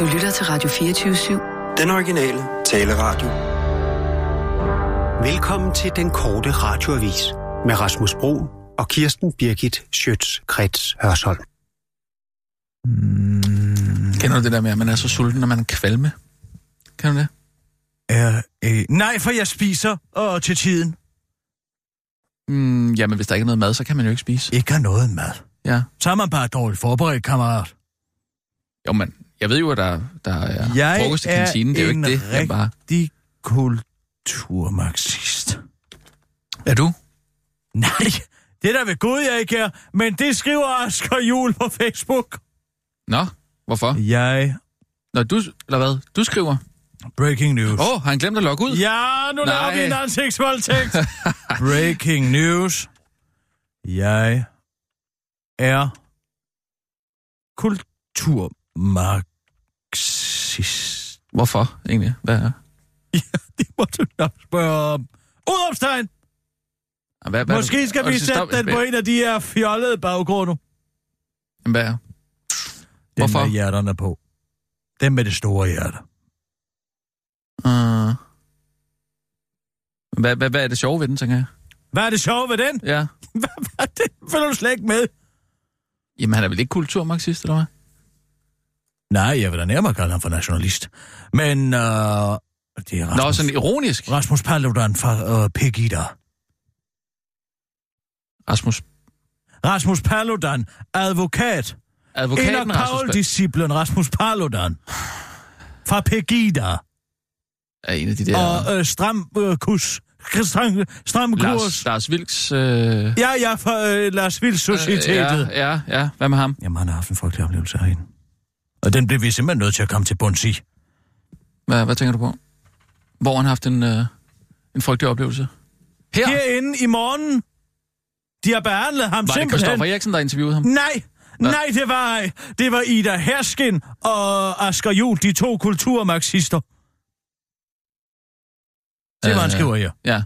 Du lytter til Radio 24-7. Den originale taleradio. Velkommen til den korte radioavis med Rasmus Bro og Kirsten Birgit Schøtz-Krets Hørsholm. Mm, Kender du det der med, at man er så sulten, når man er kvalme? Kender du det? er, øh, nej, for jeg spiser øh, til tiden. Mm, jamen, hvis der ikke er noget mad, så kan man jo ikke spise. Ikke har noget mad. Ja. Så er man bare dårligt forberedt, kammerat. Jo, men jeg ved jo, at der, der er Jeg frokost i kantinen. Det er jo ikke det. Jeg bare... rigtig kulturmarxist. Er du? Nej, det er da ved Gud, jeg ikke er. Men det skriver Asger Jul på Facebook. Nå, hvorfor? Jeg... Nå, du, eller hvad? Du skriver? Breaking news. Åh, oh, har han glemt at logge ud? Ja, nu laver Nej. vi en ansigtsvoldtægt. Breaking news. Jeg er Hvorfor egentlig? Hvad er Det må du nok spørge om. Udopstegn! hvad, hvad er Måske skal vi sætte den på en af de her fjollede baggrunde. Hvad er? Den Hvorfor? med hjerterne på. Den med det store hjerte. Uh... Hvad, hvad, hvad er det sjove ved den, tænker jeg? Hvad er det sjove ved den? Ja. Hvad, hvad, det følger du slet ikke med. Jamen, han er vel ikke kulturmarxist, eller hvad? Nej, jeg vil da nærmere kalde ham for nationalist. Men, øh, det er Rasmus, Nå, sådan ironisk. Rasmus Paludan fra øh, Pegida. Rasmus. Rasmus Paludan, advokat. Advokaten Enoch Rasmus. Paul-disciplen Rasmus Paludan. Fra Pegida. Er en af de der... Og øh, stram øh, kus. Stram, stram kurs. Lars, Lars Vilks... Øh... Ja, ja, fra øh, Lars Vilds Societetet. Ja, ja, ja. Hvad med ham? Jamen, han har haft en frygtelig oplevelse herinde. Og den blev vi simpelthen nødt til at komme til bunds i. Hvad, hvad tænker du på? Hvor han har haft en, øh, en frygtelig oplevelse? Her? Herinde i morgen. De har behandlet ham Var det simpelthen. Christoffer Eriksen, der interviewede ham? Nej, nej, det var ej. Det var Ida Herskin og Asger Juhl, de to kulturmarxister. Hvad han Øh, skriver her. Ja.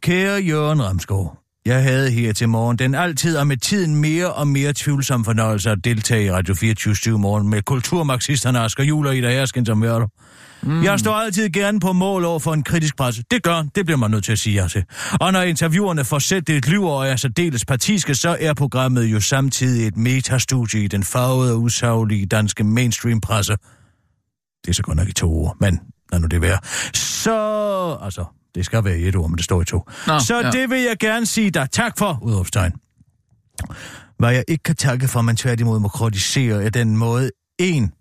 Kære Jørgen Ramskov, jeg havde her til morgen den altid og med tiden mere og mere tvivlsom fornøjelse at deltage i Radio 24 morgen med kulturmarxisterne Asger Juhl og Ida Herskin som værter. Mm. Jeg står altid gerne på mål over for en kritisk presse. Det gør, det bliver man nødt til at sige ja til. Og når interviewerne får sæt et lyver og er særdeles partiske, så er programmet jo samtidig et metastudie i den farvede og usaglige danske mainstream-presse. Det er så godt nok i to ord, men lad nu det være. Så, altså, det skal være i et ord, men det står i to. Nå, så ja. det vil jeg gerne sige dig tak for, udopstegn. Hvad jeg ikke kan takke for, man tværtimod må kritisere, er den måde en,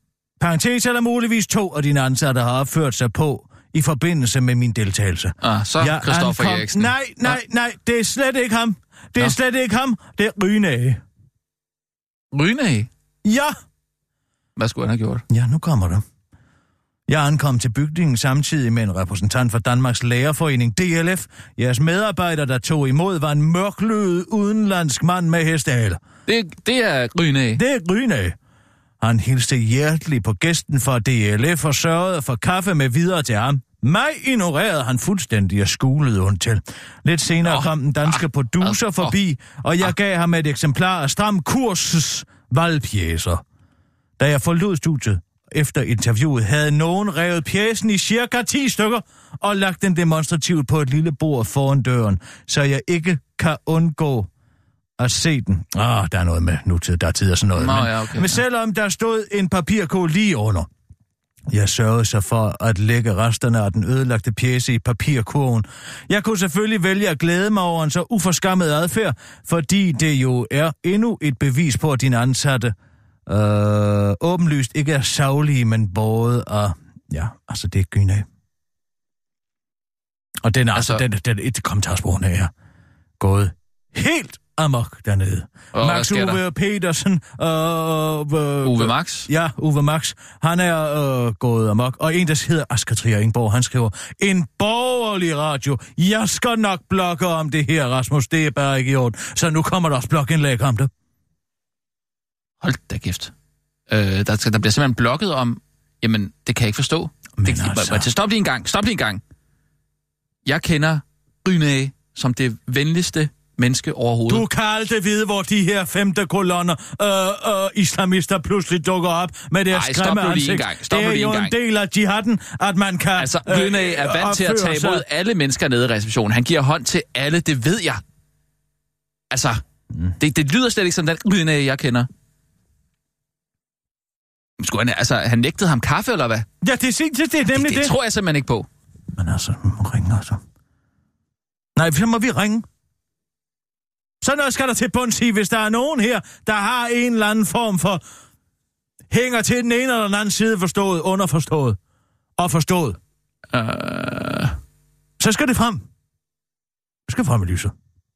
parentes eller muligvis to af dine ansatte har opført sig på i forbindelse med min deltagelse. Ah, så Jeg Christoffer ankom- Eriksen. Nej, nej, nej, det er slet ikke ham. Det er Nå. slet ikke ham. Det er Rynage. Rynag. Ja, Hvad skulle han have gjort? Ja, nu kommer det. Jeg ankom til bygningen samtidig med en repræsentant for Danmarks Lærerforening, DLF. Jeres medarbejder, der tog imod, var en mørklødet udenlandsk mand med hestehale. Det, det er Rynag. Det er Gryne. Han hilste hjerteligt på gæsten fra DLF og sørgede for kaffe med videre til ham. Mig ignorerede han fuldstændig og skulede ondt til. Lidt senere oh, kom den danske ah, producer ah, forbi, og jeg gav ham et eksemplar af Stram Kurses valgpjæser. Da jeg forlod studiet efter interviewet, havde nogen revet pjæsen i cirka 10 stykker og lagt den demonstrativt på et lille bord foran døren, så jeg ikke kan undgå at se den. Ah, der er noget med nutid, der er tid og sådan noget. Nå, men, ja, okay, men ja. selvom der stod en papirkål lige under. Jeg sørgede så for at lægge resterne af den ødelagte pjæse i papirkurven. Jeg kunne selvfølgelig vælge at glæde mig over en så uforskammet adfærd, fordi det jo er endnu et bevis på, at dine ansatte øh, åbenlyst ikke er savlige, men både af... Ja, altså det er gyne. Og den er altså, Altså- den, den, et kommentarsporene er gået helt amok dernede. Og Max? Uwe Petersen, øh, øh, Uwe Max? Ja, Uwe Max. Han er øh, gået amok. Og en, der hedder Asger Trier Ingborg, han skriver, en borgerlig radio. Jeg skal nok blogge om det her, Rasmus. Det er bare ikke i orden. Så nu kommer der også blogindlæg om det. Hold da kæft. Øh, der, skal- der bliver simpelthen blokket om... Jamen, det kan jeg ikke forstå. Men det, altså- altså... Stop lige en gang. Stop lige en gang. Jeg kender Rynag som det venligste menneske overhovedet. Du kan aldrig vide, hvor de her femte kolonner øh, øh, islamister pludselig dukker op med deres Ej, stop grimme nu lige en ansigt. gang. Stop det er lige jo en en del af jihadden, at man kan Altså, Rydnæ er vant til at tage imod alle mennesker nede i receptionen. Han giver hånd til alle, det ved jeg. Altså, Mm. det, det lyder slet ikke som den Rydnæ, jeg kender. Skulle han, altså, han nægtede ham kaffe, eller hvad? Ja, det, er, det, det er nemlig Det, det. tror jeg simpelthen ikke på. Men altså, vi må ringe altså. Nej, så må vi ringe. Så noget skal der til bunds i, hvis der er nogen her, der har en eller anden form for hænger til den ene eller den anden side forstået, underforstået og forstået. Uh, Så skal det frem. Det skal frem i lyset.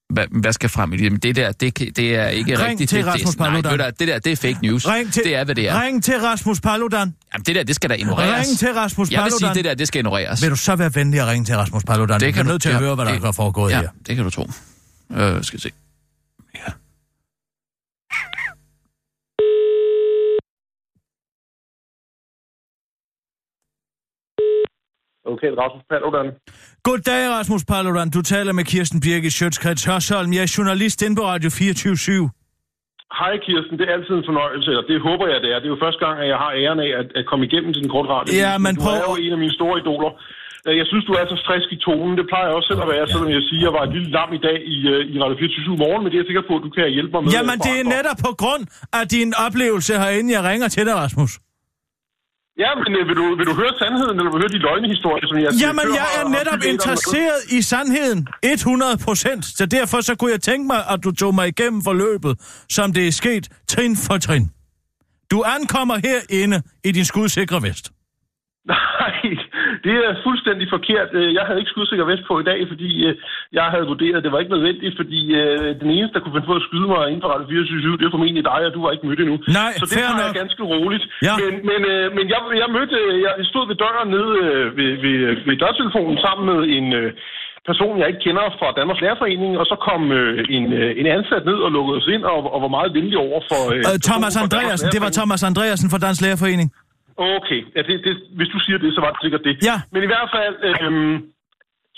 Hvad, hvad skal frem i det? Men det der, det, det er ikke Ring rigtigt. til det, Rasmus det, nej, Paludan. det der, det er fake news. Ring til, Det er, hvad det er. Ring til Rasmus Paludan. Jamen, det der, det skal da ignoreres. Ring til Rasmus Jeg vil Paludan. sige, det der, det skal ignoreres. Vil du så være venlig at ringe til Rasmus Paludan? Det kan du er nødt til at ja, høre, hvad der det- er foregået Ja, her. det kan du tro. Øh, skal vi se. Ja. Okay, Rasmus Paludan. Goddag, Rasmus Paludan. Du taler med Kirsten Birgit Sjøtskrets Hørsholm. Jeg er journalist inde på Radio 24 /7. Hej Kirsten, det er altid en fornøjelse, og det håber jeg, det er. Det er jo første gang, at jeg har æren af at, at komme igennem til den korte radio. Ja, men du prøv- er jo en af mine store idoler. Øh, Jeg synes, du er så frisk i tonen. Det plejer jeg også selv at være, selvom jeg siger, at jeg var et lille lam i dag i, øh, i Radio 24 morgen, men det er jeg sikker på, at du kan hjælpe mig med. Jamen, det er netop på grund af din oplevelse herinde, jeg ringer til dig, Rasmus. Ja, men øh, vil du, vil du høre sandheden, eller vil du høre de løgnehistorier, som jeg... Jamen, jeg er netop interesseret i sandheden. 100 procent. Så derfor så kunne jeg tænke mig, at du tog mig igennem forløbet, som det er sket trin for trin. Du ankommer herinde i din skudsikre vest. Det er fuldstændig forkert. Øh, Jeg havde ikke skudsikker vest på i dag, fordi øh, jeg havde vurderet, at det var ikke nødvendigt, fordi øh, den eneste, der kunne finde på at skyde mig inden for Radio 24 det er formentlig dig, og du var ikke mødt endnu. Nej, Så det tager jeg ganske roligt. Ja. Men, men, men jeg, jeg mødte, jeg stod ved døren nede ved, ved, ved dørtelefonen sammen med en person, jeg ikke kender fra Danmarks Lærerforening, og så kom øh, en, øh, en ansat ned og lukkede os ind og, og var meget venlig over for... Øh, Thomas Danmarks Andreasen, det var. Thomas Andreasen fra Dansk Lærerforening. Okay, ja, det, det, hvis du siger det, så var det sikkert det. Ja. Men i hvert fald, øh,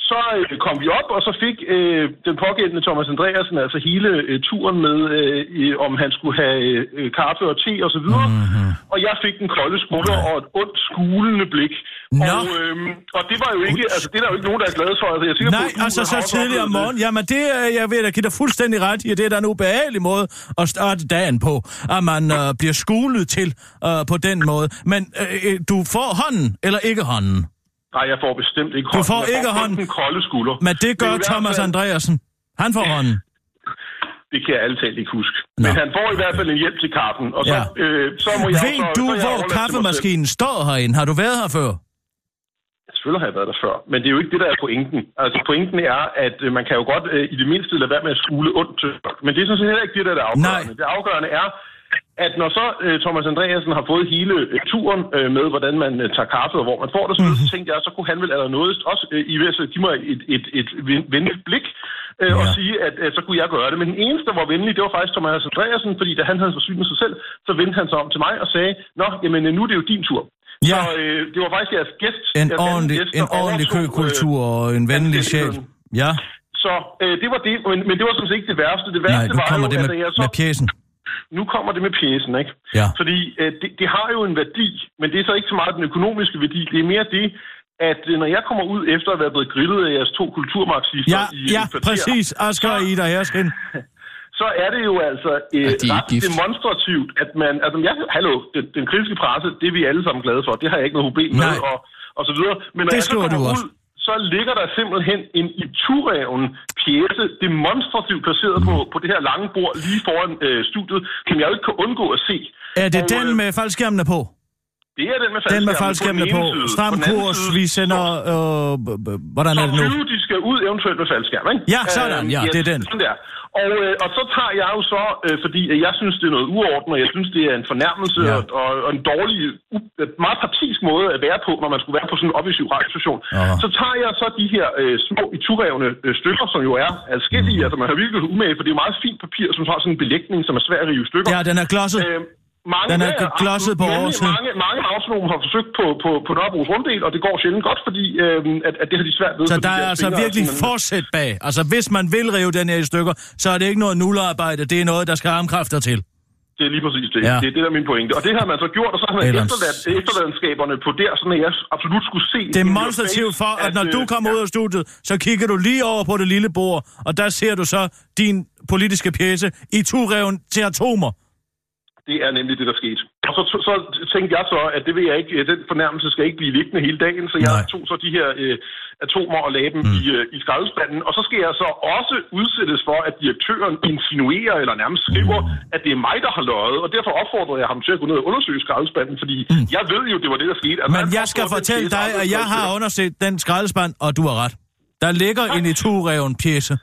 så øh, kom vi op, og så fik øh, den pågældende Thomas Andreasen altså hele øh, turen med, øh, om han skulle have øh, kaffe og te og så videre. Mhm. Mm-hmm. Og jeg fik den kolde skulder og et ondt skulende blik. Nå. Og, øh, og det var jo ikke, altså det er der jo ikke nogen, der er glade for. Altså, jeg er på, Nej, du altså så tidligere om morgenen. Jamen det er, jeg ved da give dig fuldstændig ret i, at det er da en ubehagelig måde at starte dagen på, at man øh, bliver skulet til øh, på den måde. Men øh, øh, du får hånden, eller ikke hånden. Nej, jeg får bestemt ikke Du hånden. får Jeg ikke kun hånden. den kolde skulder. Men det gør hvert Thomas fald- Andreasen. Han får hånden. Det kan jeg altid ikke huske. Nå. Men han får i hvert fald en hjælp til kaffen. Og så, Ja. øh, så må jeg Ved så, du, så jeg hvor kaffemaskinen står herinde? Har du været her før? Selvfølgelig har jeg været der før, men det er jo ikke det, der er pointen. Altså pointen er, at øh, man kan jo godt øh, i det mindste lade være med at skule ondt til folk. Men det er sådan set heller ikke det, der er det afgørende. Nej. Det afgørende er, at når så øh, Thomas Andreasen har fået hele øh, turen øh, med, hvordan man øh, tager kaffe og hvor man får det, så, Mhm. mm-hmm. så tænkte jeg, så kunne han vel allerede også øh, i ved at give mig et, et, et ven- venligt blik øh, og Ja. sige, at øh, så kunne jeg gøre det. Men den eneste, der var venlig, det var faktisk Thomas Andreasen, fordi da han havde forsynet sig selv, så vendte han sig om til mig og sagde, Nå, jamen øh, nu er det jo din tur. Ja. Så øh, det var faktisk jeres gæst. En jeres ordentlig, gæst, en ordentlig overtog, øh, køkultur og en venlig sjæl. Ja, Så øh, det var det, men, men det var sådan set ikke det værste. Det værste nej, nu var kommer jo, det med, at jeg så, med pjæsen. nu kommer det med pjæsen, ikke? Ja. Fordi øh, det, det har jo en værdi, men det er så ikke så meget den økonomiske værdi. Det er mere det, at øh, når jeg kommer ud efter at være blevet grillet af jeres to kulturmarxister Ja, i ja, kvarter, præcis. Asger og Ida Herskin. så er det jo altså øh, Ja, de ret gift. demonstrativt, at man... Altså, jeg, hallo, den, den kritiske presse, det er vi alle sammen glade for. Det har jeg ikke noget problem med, Nej. og, og så videre. Men når Det jeg så kommer du også. ud, så ligger der simpelthen en i turreven pjæse, demonstrativt placeret på, på det her lange bord lige foran øh, studiet, som jeg jo ikke kan undgå at se. Er det Og, den øh, med faldskærmene på? Det er den med Den med faldskærmene på. side. Stram kurs, side, vi sender... Øh, hvordan er det nu? flyve, de skal ud eventuelt med faldskærm, ikke? Ja, sådan, ja, det er den. Sådan der. Og, øh, og så tager jeg jo så, øh, fordi øh, jeg synes, det er noget uordnet, og jeg synes, det er en fornærmelse Ja. ja. og, og, en dårlig, u- meget partisk måde at være på, når man skulle være på sådan en objektiv radiostation. Aha. Så tager jeg så de her øh, små iturevne øh, stykker, som jo er adskillige, Mhm. altså man har virkelig umage, for det er jo meget fint papir, som har sådan en belægning, som er svær at rive i stykker. Ja, den er glosset. Øh, Mange, Den er ja, ja, glosset på oversiden. Mange, mange autonomer har forsøgt på, på, på Nørrebros runddel, og det går sjældent godt, fordi øhm, at, at det har de svært ved. Så der er altså fingre virkelig simpelthen- forsæt bag. Altså, hvis man vil rive den her i stykker, så er det ikke noget nullerarbejde. Det er noget, der skal armkræfter til. Det er lige præcis det. Ja. Ja. Det er det, der er min pointe. Og det har man så gjort, og så har man Ellers- efterladt efterladenskaberne på der, sådan at jeg absolut skulle se... Det er face, for, at når øh, du kommer ud af studiet, så kigger du lige over på det lille bord, og der ser du så din politiske pjæse i tureven til atomer. Det er nemlig det, der skete. Og så, så, tænkte jeg så, at det vil jeg ikke, den fornærmelse skal ikke blive liggende hele dagen, så jeg Nej. tog så de her øh, atomer og lagde dem mm. i, øh, i skraldespanden. Og så skal jeg så også udsættes for, at direktøren insinuerer eller nærmest skriver, at det er mig, der har løjet. Og derfor opfordrede jeg ham til at gå ned og undersøge skraldespanden, fordi mm. jeg ved jo, det var det, der skete. Altså, Men jeg skal fortælle dig, at jeg har undersøgt den skraldespand, og du har ret. Der ligger en i tureven pjæse.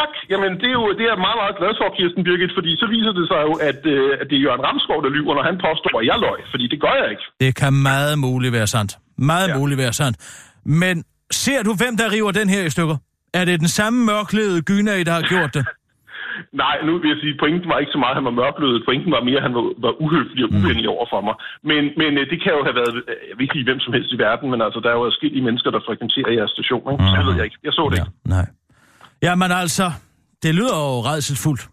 Tak. Jamen, det er jo det er jeg meget, meget glad for, Kirsten Birgit, fordi så viser det sig jo, at, øh, at det er Jørgen Ramskov, der lyver, når han påstår, at jeg løg, fordi det gør jeg ikke. Det kan meget muligt være sandt. Meget ja. Muligt være sandt. Men ser du, hvem der river den her i stykker? Er det den samme mørklædede gynag, der har gjort det? Nej, nu vil jeg sige, at pointen var ikke så meget, at han var mørklødet. Pointen var mere, at han var, var uhøflig og uvenlig over for mig. Men, men øh, det kan jo have været, øh, jeg vil ikke sige hvem som helst i verden, men altså, der er jo forskellige mennesker, der frekventerer jeres station. Ikke? Så det ved jeg ikke. Jeg så det Ja, ikke. nej. Jamen altså, det lyder jo redselsfuldt.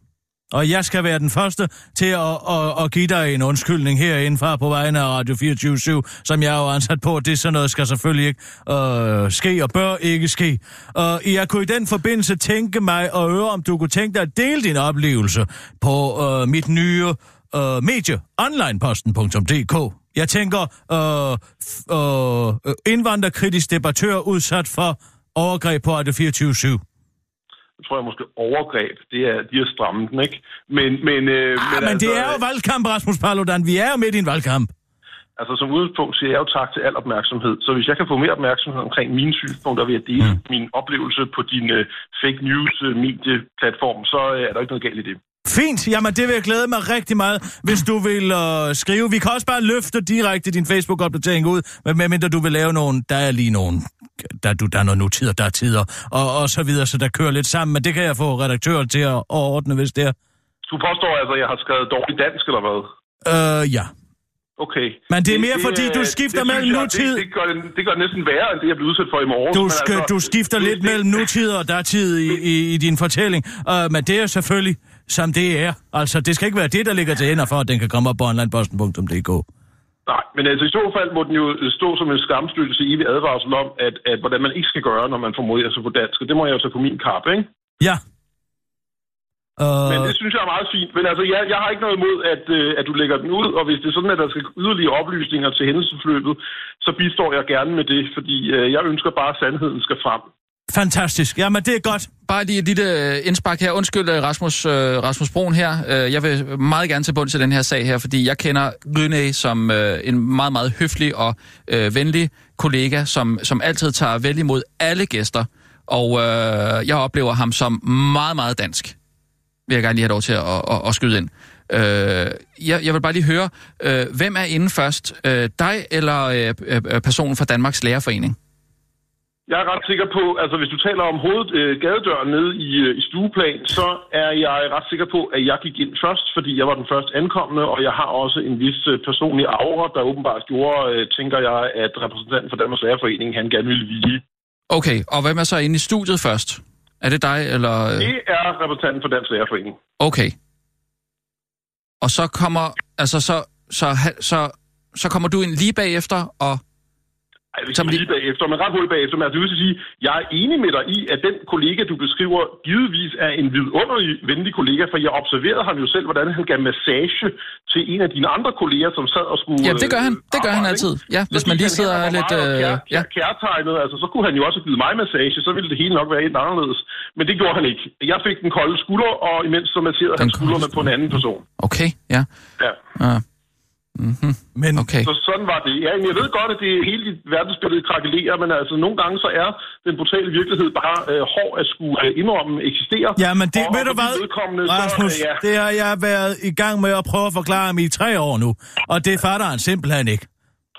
Og jeg skal være den første til at, at, at give dig en undskyldning herindefra på vegne af Radio 24 som jeg er jo ansat på. Det sådan noget skal selvfølgelig ikke øh, ske og bør ikke ske. Og jeg kunne i den forbindelse tænke mig og høre, om du kunne tænke dig at dele din oplevelse på øh, mit nye øh, medie, onlineposten.dk. Jeg tænker, øh, øh, indvandrerkritisk debattør udsat for overgreb på Radio 24 tror jeg måske overgreb, det er, de er strammet den, ikke? Men, men, øh, Ah, men det er jo valgkamp, Rasmus Paludan. Vi er jo midt i en valgkamp. Altså som udgangspunkt siger jeg jo tak til al opmærksomhed. Så hvis jeg kan få mere opmærksomhed omkring mine synspunkter ved at dele mm. min oplevelse på din øh, fake news øh, medieplatform, så øh, er der ikke noget galt i det. Fint, jamen det vil jeg glæde mig rigtig meget, hvis du vil øh, skrive. Vi kan også bare løfte direkte din Facebook-opdatering ud, men medmindre du vil lave nogen, der er lige nogen, der, du, der er noget nutider, der er tider, og, og så videre, så der kører lidt sammen. Men det kan jeg få redaktøren til at ordne, hvis det er. Du påstår altså, at jeg har skrevet dårligt dansk, eller hvad? Øh, ja. Okay. Men det er mere, fordi du skifter det mellem jeg, nutid- Det, det, gør, det, det gør næsten værre, end det, jeg blev udsat for i morgen. Du, skal, altså, du skifter det- lidt det- mellem nutid og datid i, i, i din fortælling, uh, men det er selvfølgelig, som det er. Altså, det skal ikke være det, der ligger til ender for, at den kan komme op på onlineposten.dk. Nej, men altså i så fald må den jo stå som en skamstøttelse i ved advarsel om, at, at hvordan man ikke skal gøre, når man formulerer sig på dansk. Og det må jeg jo tage på min kappe, ikke? Ja. Uh, Men det synes jeg er meget fint. Men altså, jeg, jeg har ikke noget imod, at, øh, at du lægger den ud, og hvis det er sådan, at der skal yderligere oplysninger til hændelsesforløbet, så bistår jeg gerne med det, fordi øh, jeg ønsker bare, at sandheden skal frem fantastisk. Jamen, det er godt. Bare lige et lille øh, indspark her. Undskyld, øh, Rasmus, øh, Rasmus Broen her. Jeg vil meget gerne til bund til den her sag her, fordi jeg kender René som en meget, meget høflig og venlig kollega, som, som altid tager vel imod alle gæster. Og øh, jeg oplever ham som meget, meget dansk. Vil jeg gerne lige have lov til at, at, at skyde ind. Øh, jeg, jeg vil bare lige høre, øh, hvem er inden først? Øh, dig eller øh, personen fra Danmarks Lærerforening? Jeg er ret sikker på, altså hvis du taler om hoved, øh, gadedøren nede i, øh, i stueplan, så er jeg ret sikker på, at jeg gik ind først, fordi jeg var den første ankommende, og jeg har også en vis øh, personlig aura, der åbenbart gjorde, øh, tænker jeg, at repræsentanten for Danmarks Lærerforening, han gerne ville vige. Okay, og hvem er så inde i studiet først? Er det dig, eller... øh? Det er repræsentanten for Dansk Lærerforening. Okay. Og så kommer... Altså, så, så, så, så, så kommer du ind lige bagefter, og... Ej, jeg vil Som lige- bagefter, men ret hurtigt bagefter. Men altså, jeg vil sige, jeg er enig med dig i, at den kollega, du beskriver, givetvis er en vidunderlig venlig kollega, for jeg observerede ham jo selv, hvordan han gav massage til en af dine andre kolleger, som sad og skulle... Ja, det gør han. Det gør han altid. Ja, hvis man lige han sidder var lidt, øh, kær, ja. kær, kærtegnet, altså, så kunne han jo også givet mig massage, så ville det hele nok være helt anderledes. Men det gjorde han ikke. Jeg fik den kolde skulder, og imens så masserede han kolde skuldrene på en anden person. Okay, ja. Ja. ja. Men Okay. Så sådan var det. Ja, men jeg ved godt, at det hele dit verdensbillede krakelerer, men altså nogle gange så er den brutale virkelighed bare øh, hård at skulle øh, indrømme eksisterer. Ja, men det, Og- ved og du hvad, Rasmus, så, øh, ja. det har jeg været i gang med at prøve at forklare ham i tre år nu, og det fatter han simpelthen ikke.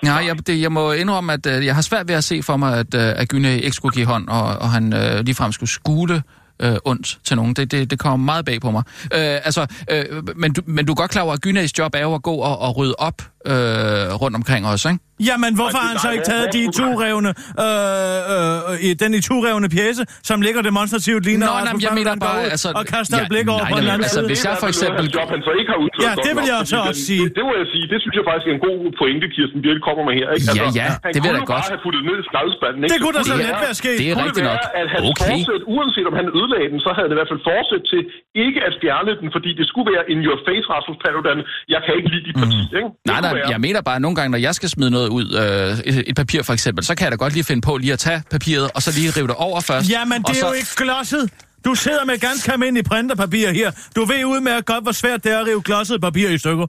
Nej, jeg, det, jeg må indrømme, at øh, jeg har svært ved at se for mig, at, øh, at Gyne ikke skulle give hånd, og, og han øh, ligefrem skulle skule øh, ondt til nogen. Det, det, det kommer meget bag på mig. Øh, altså, øh, men, du, men du er godt klar over, at Gynæs job er jo at gå og, og rydde op øh, rundt omkring os, ikke? Jamen, hvorfor har han så ikke taget de turevne, øh, øh, den i turevne pjæse, som ligger demonstrativt lige når Nå, nej, men jeg mener bare, ud altså... og kaster ja, et blik over nej, på en nej, anden altså, side? hvis jeg for eksempel... Det job, han så ikke har udført Ja, godt det vil jeg så den- også sige. Det, det må jeg sige, det synes jeg faktisk er en god pointe, Kirsten Birke kommer med her. Ikke? Altså, Ja, ja, han det vil jeg kunne da jo godt. bare have puttet ned i skraldespanden. Ikke? Det kunne da så kunne let være sket. Det er kunne rigtigt nok. at han Okay. fortsæt, uanset om han ødelagde den, så havde det i hvert fald fortsat til ikke at fjerne den, fordi det skulle være in your face, Rasmus Paludan. Jeg kan ikke lide dit parti, ikke? Mm. Nej, kunne nej, være. jeg mener bare, at nogle gange, når jeg skal smide noget ud, øh, et, et papir for eksempel, så kan jeg da godt lige finde på lige at tage papiret, og så lige rive det over først. Jamen, det er så, jo ikke glosset. Du sidder med ganske almindelig printerpapir her. Du ved udmærket godt, hvor svært det er at rive glosset papir i stykker.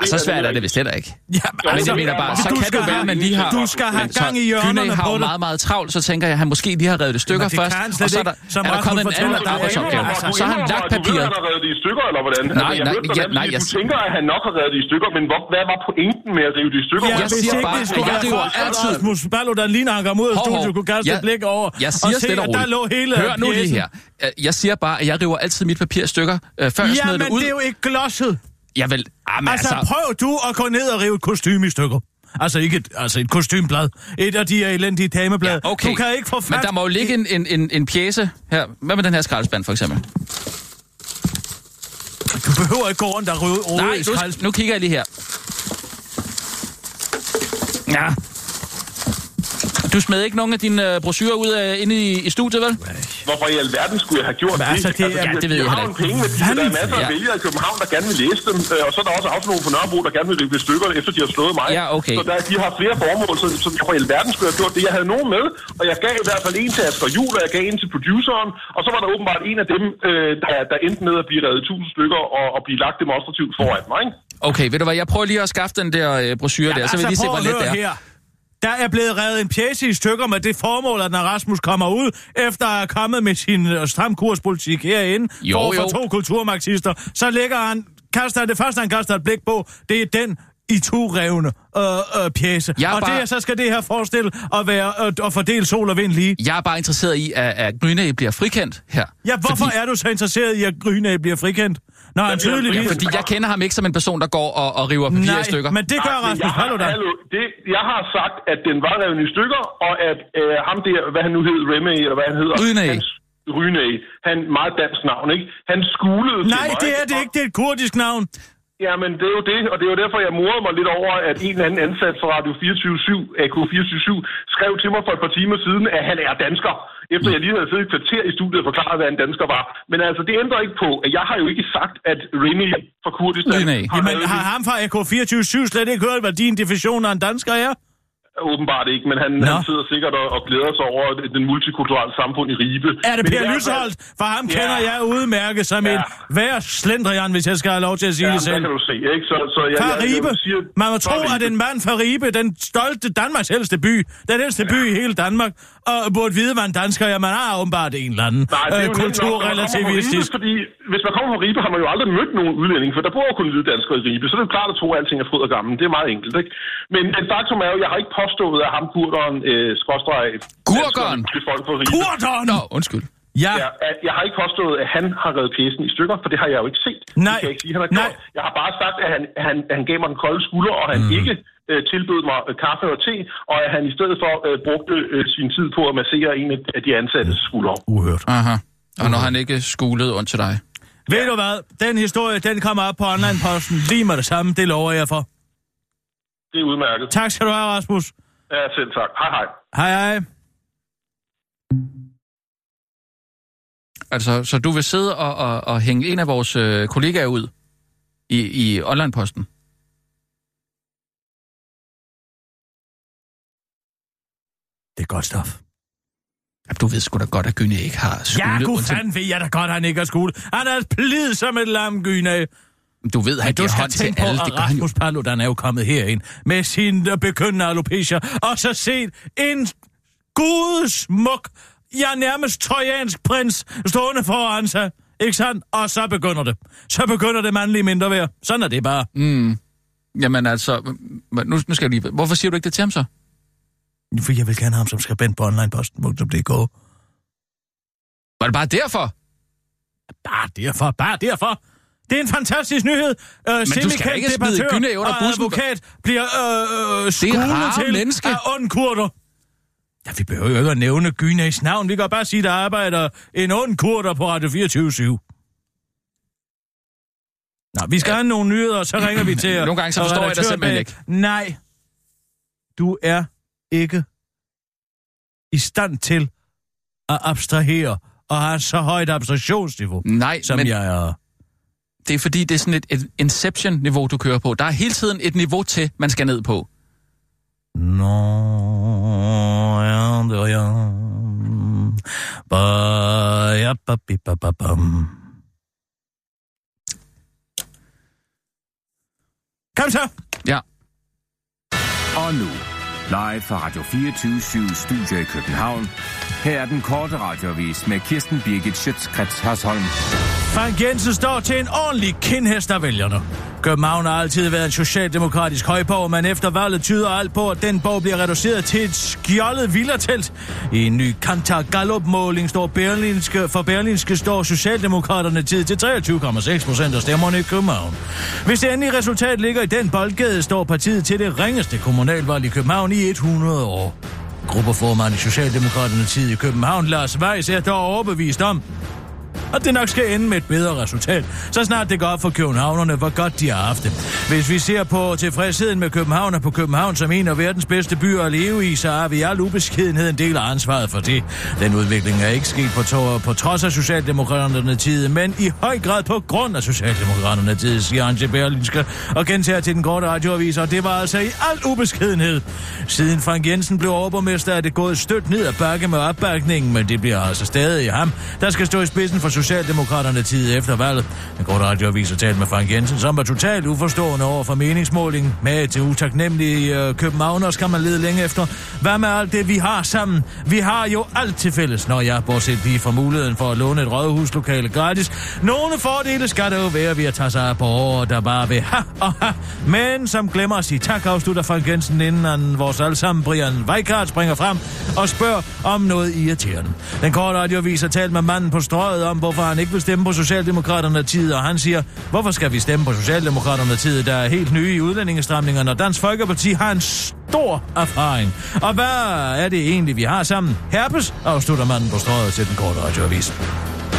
Ja, så svært er det vist heller ikke. Ja, Men jeg mener bare, så du kan skal det være, have- at man lige har... Du skal have Men så gang i hjørnerne Gynæ har på jo det. meget, meget travlt, så tænker jeg, at han måske lige har revet det stykker det først, og så er der, er der kommet en anden der arbejdsopgave. Så har han lagt Du ved, papiret. at han har det i stykker, eller hvordan? Nej, altså, jeg nej, ja, nej, Du tænker, at han nok har reddet det i stykker, men hvor, hvad var pointen med at rive det i stykker? Ja, Jeg siger bare, at jeg river altid- Rasmus Paludan lige når han kom ud af studiet, kunne kaste Jeg- et blik over Jeg og siger se, at der lå hele Hør nu lige her. Jeg siger bare, at jeg river altid mit papir i stykker, øh, før jeg Ja, smider men det ud. det er jo ikke glosset. Jeg vil... Ah, men Altså, altså, prøv du at gå ned og rive et kostume i stykker. Altså ikke et, altså et kostymblad. Et af de her elendige dameblade. Ja, okay. Du kan ikke få fat... Men der må jo ligge en, en, en, en pjæse her. Hvad med den her skraldespand, for eksempel? Du behøver ikke gå rundt og rode Nej, nu, nu kigger jeg lige her. Ja. Du smed ikke nogen af dine øh, brochurer ud af, inde i, i studiet, vel? Hvorfor i alverden skulle jeg have gjort Men altså, det er- Ja, det ved jeg jeg har heller jo en penge med de, der er masser af Ja. vælgere i København, der gerne vil læse dem, øh, og så er der også også nogle på Nørrebro, der gerne vil rive det stykker, efter de har slået mig. Ja, okay. Så der, de har flere formål, så, så hvorfor i alverden skulle jeg have gjort det? Jeg havde nogen med, og jeg gav i hvert fald en til Asger Juhl, og jeg gav en til produceren, og så var der åbenbart en af dem, øh, der, der endte med at blive reddet tusind stykker og, og blive lagt demonstrativt foran mig. Ikke? Okay, ved du hvad, jeg prøver lige at skaffe den der øh, brochure der, så vil jeg lige se, hvor let det er. altså, Her. Der er blevet revet en pjæse i stykker med det formål, at når Rasmus kommer ud, efter at have kommet med sin øh, stram kurspolitik herinde, Jo, for, for jo. to kulturmarxister, så lægger han, kaster det første, han kaster et blik på, det er den i to revne øh, øh, pjæse. Jeg og bare- det, så skal det her forestille at, være, øh, at fordele sol og vind lige. Jeg er bare interesseret i, at, at Grynæ bliver frikendt her. Ja, hvorfor fordi, er du så interesseret i, at Grynæ bliver frikendt? Når han tydeligvis... frikendt? Fordi jeg kender ham ikke som en person, der går og, og river papir i stykker. Nej, men det gør Nej, men Rasmus jeg har, Paludan. hallo, det, jeg har sagt, at den var revet i stykker, og at øh, ham der, hvad han nu hed, Remy, eller hvad han hedder... Rynæ. Hans, Rynæ. Han, meget dansk navn, ikke? Han skulede til Nej, mig, det er det ikke. Det er et kurdisk navn. Jamen, det er jo det, og det er jo derfor, jeg morede mig lidt over, at en eller anden ansat fra Radio 24-7, AK24-7, skrev til mig for et par timer siden, at han er dansker, efter jeg lige havde siddet et kvarter i studiet og forklaret, hvad en dansker var. Men altså, det ændrer ikke på, at jeg har jo ikke sagt, at Remy fra Kurdistan... Rynæ. har Jamen, har ham fra AK24 slet ikke hørt, hvad din definition af en dansker er? Åbenbart ikke, men han, Nå. han sidder sikkert og, og glæder sig over den multikulturelle samfund i Ribe. Er det Men Per Lysholdt? For ham Ja. kender jeg udmærket som en Ja. hver slendrian, hvis jeg skal have lov til at sige Ja, det selv. kan du se, ikke? Så, så jeg, Fra jeg, jeg, Ribe. jeg siger, Man må tro, Ribe. at en mand fra Ribe, den stolte Danmarks ældste by, den ældste by i hele Danmark, og burde vide, hvad en dansker er. Man har åbenbart en eller anden Nej, øh, kulturrelativistisk. Ribe, fordi hvis man kommer fra Ribe, har man jo aldrig mødt nogen udlænding, for der bor jo kun hvide danskere i Ribe, så det er jo klart at tro, at alting er fryd og gammel. Det er meget enkelt, ikke? Men et faktum er jo, jeg har ikke påstået, at ham kurderen, øh, skråstreg... Folk fra Ribe. Kurderen! Nå, undskyld. Ja, at jeg har ikke påstået, at han har reddet pjæsen i stykker, for det har jeg jo ikke set. Nej. Det kan jeg ikke sige, han har Nej. gjort. Jeg har bare sagt, at han, han, han gav mig den kolde skulder, og han mm. ikke øh, tilbød mig øh, kaffe og te, og at han i stedet for øh, brugte øh, sin tid på at massere en af- af de ansattes skuldre. uhørt. Aha. Og når han ikke skulede ondt til dig. Ved du hvad? Den historie, den kommer op på online-posten lige med det samme. Det lover jeg for. Det er udmærket. Tak skal du have, Rasmus. Ja, selv tak. Hej hej. Hej, hej. Altså, så du vil sidde og, og, og hænge en af vores øh, kollegaer ud i, i online-posten? Det er godt stof. Jamen, du ved sgu da godt, at Gyne ikke har Ja, gud ondt til... fanden ved jeg da godt, han ikke har skole. Han er plid som et lam, Gyne. Du ved, han giver hånd til alle. at Det gør han jo. Rasmus Paludan er jo kommet herind med sin begyndende alopecia, og så set en gudsmuk, ja nærmest trojansk prins stående foran sig. Ikke sandt? Og så begynder det. Så begynder det mandlige mindre værd. Sådan er det bare. Mm. Jamen altså, nu, nu skal jeg lige... Hvorfor siger du ikke det til ham så? For jeg vil gerne have ham som skribent på onlineposten.dk. Var det bare derfor? Bare derfor, bare derfor. Det er en fantastisk nyhed. Øh, Men du skal ikke smide Gynæ under bussen. advokat bliver øh, øh, skulet rare til menneske. af ondkurter. Ja, vi behøver jo ikke at nævne Gynæs navn. Vi kan bare sige, der arbejder en ond kurder på Radio 24 Nå, vi skal ja. have nogle nyheder, og så ringer vi til... Nogle gange så forstår jeg dig simpelthen ikke. Nej. Du er ikke i stand til at abstrahere og have så højt abstraktionsniveau, Nej, som men jeg er. det er fordi, det er sådan et, et Inception-niveau, du kører på. Der er hele tiden et niveau til, man skal ned på. Ja, det var jeg. Ba, ja, ba, bi, ba, ba, bam. Kom så! Ja. Og nu, live fra Radio 24 Studio i København. Her er den korte radiovis med Kirsten Birgit Schøtzgrads Hasholm. Frank Jensen står til en ordentlig kindhest af vælgerne. København har altid været en socialdemokratisk højborg, men efter valget tyder alt på, at den borg bliver reduceret til et skjoldet villatelt. I en ny Kantar Gallup-måling står Berlinske, for Berlinske står Socialdemokraterne tid til 23,6 procent af stemmerne i København. Hvis det endelige resultat ligger i den boldgade, står partiet til det ringeste kommunalvalg i København i 100 år. Gruppeformand i Socialdemokraterne tid i København, Lars Weiss, er dog overbevist om, og det nok skal ende med et bedre resultat, så snart det går op for københavnerne, hvor godt de har haft det. Hvis vi ser på tilfredsheden med København og på København som en af verdens bedste byer at leve i, så har vi al ubeskedenhed en del af ansvaret for det. Den udvikling er ikke sket på, tår, på trods af Socialdemokraterne tid, men i høj grad på grund af Socialdemokraterne tid, siger Anje Berlinske, og gentager til den korte radioavis, og det var altså i al ubeskedenhed. Siden Frank Jensen blev overborgmester, er det gået stødt ned ad bakke med opbakningen, men det bliver altså stadig ham, der skal stå i spidsen for Socialdemokraterne tid efter valget. Den kort radioavis har talt med Frank Jensen, som var totalt uforstående over for meningsmålingen. Med til utaknemmelige øh, københavners kan man lede længe efter. Hvad med alt det, vi har sammen? Vi har jo alt til fælles, når jeg bortset lige fra muligheden for at låne et rådhuslokale gratis. Nogle fordele skal der jo være ved at tage sig af borgere, der bare vil ha og ha. Men som glemmer at sige tak, afslutter Frank Jensen, inden han vores allesammen Brian Weikart springer frem og spørger om noget irriterende. Den korte radioavis har talt med manden på strøget om, hvorfor han ikke vil stemme på Socialdemokraterne tid, og han siger, hvorfor skal vi stemme på Socialdemokraterne tid, der er helt nye i udlændingestramningerne, og Dansk Folkeparti har en stor erfaring. Og hvad er det egentlig, vi har sammen? Herpes, afslutter manden på strøget til den korte radioavis.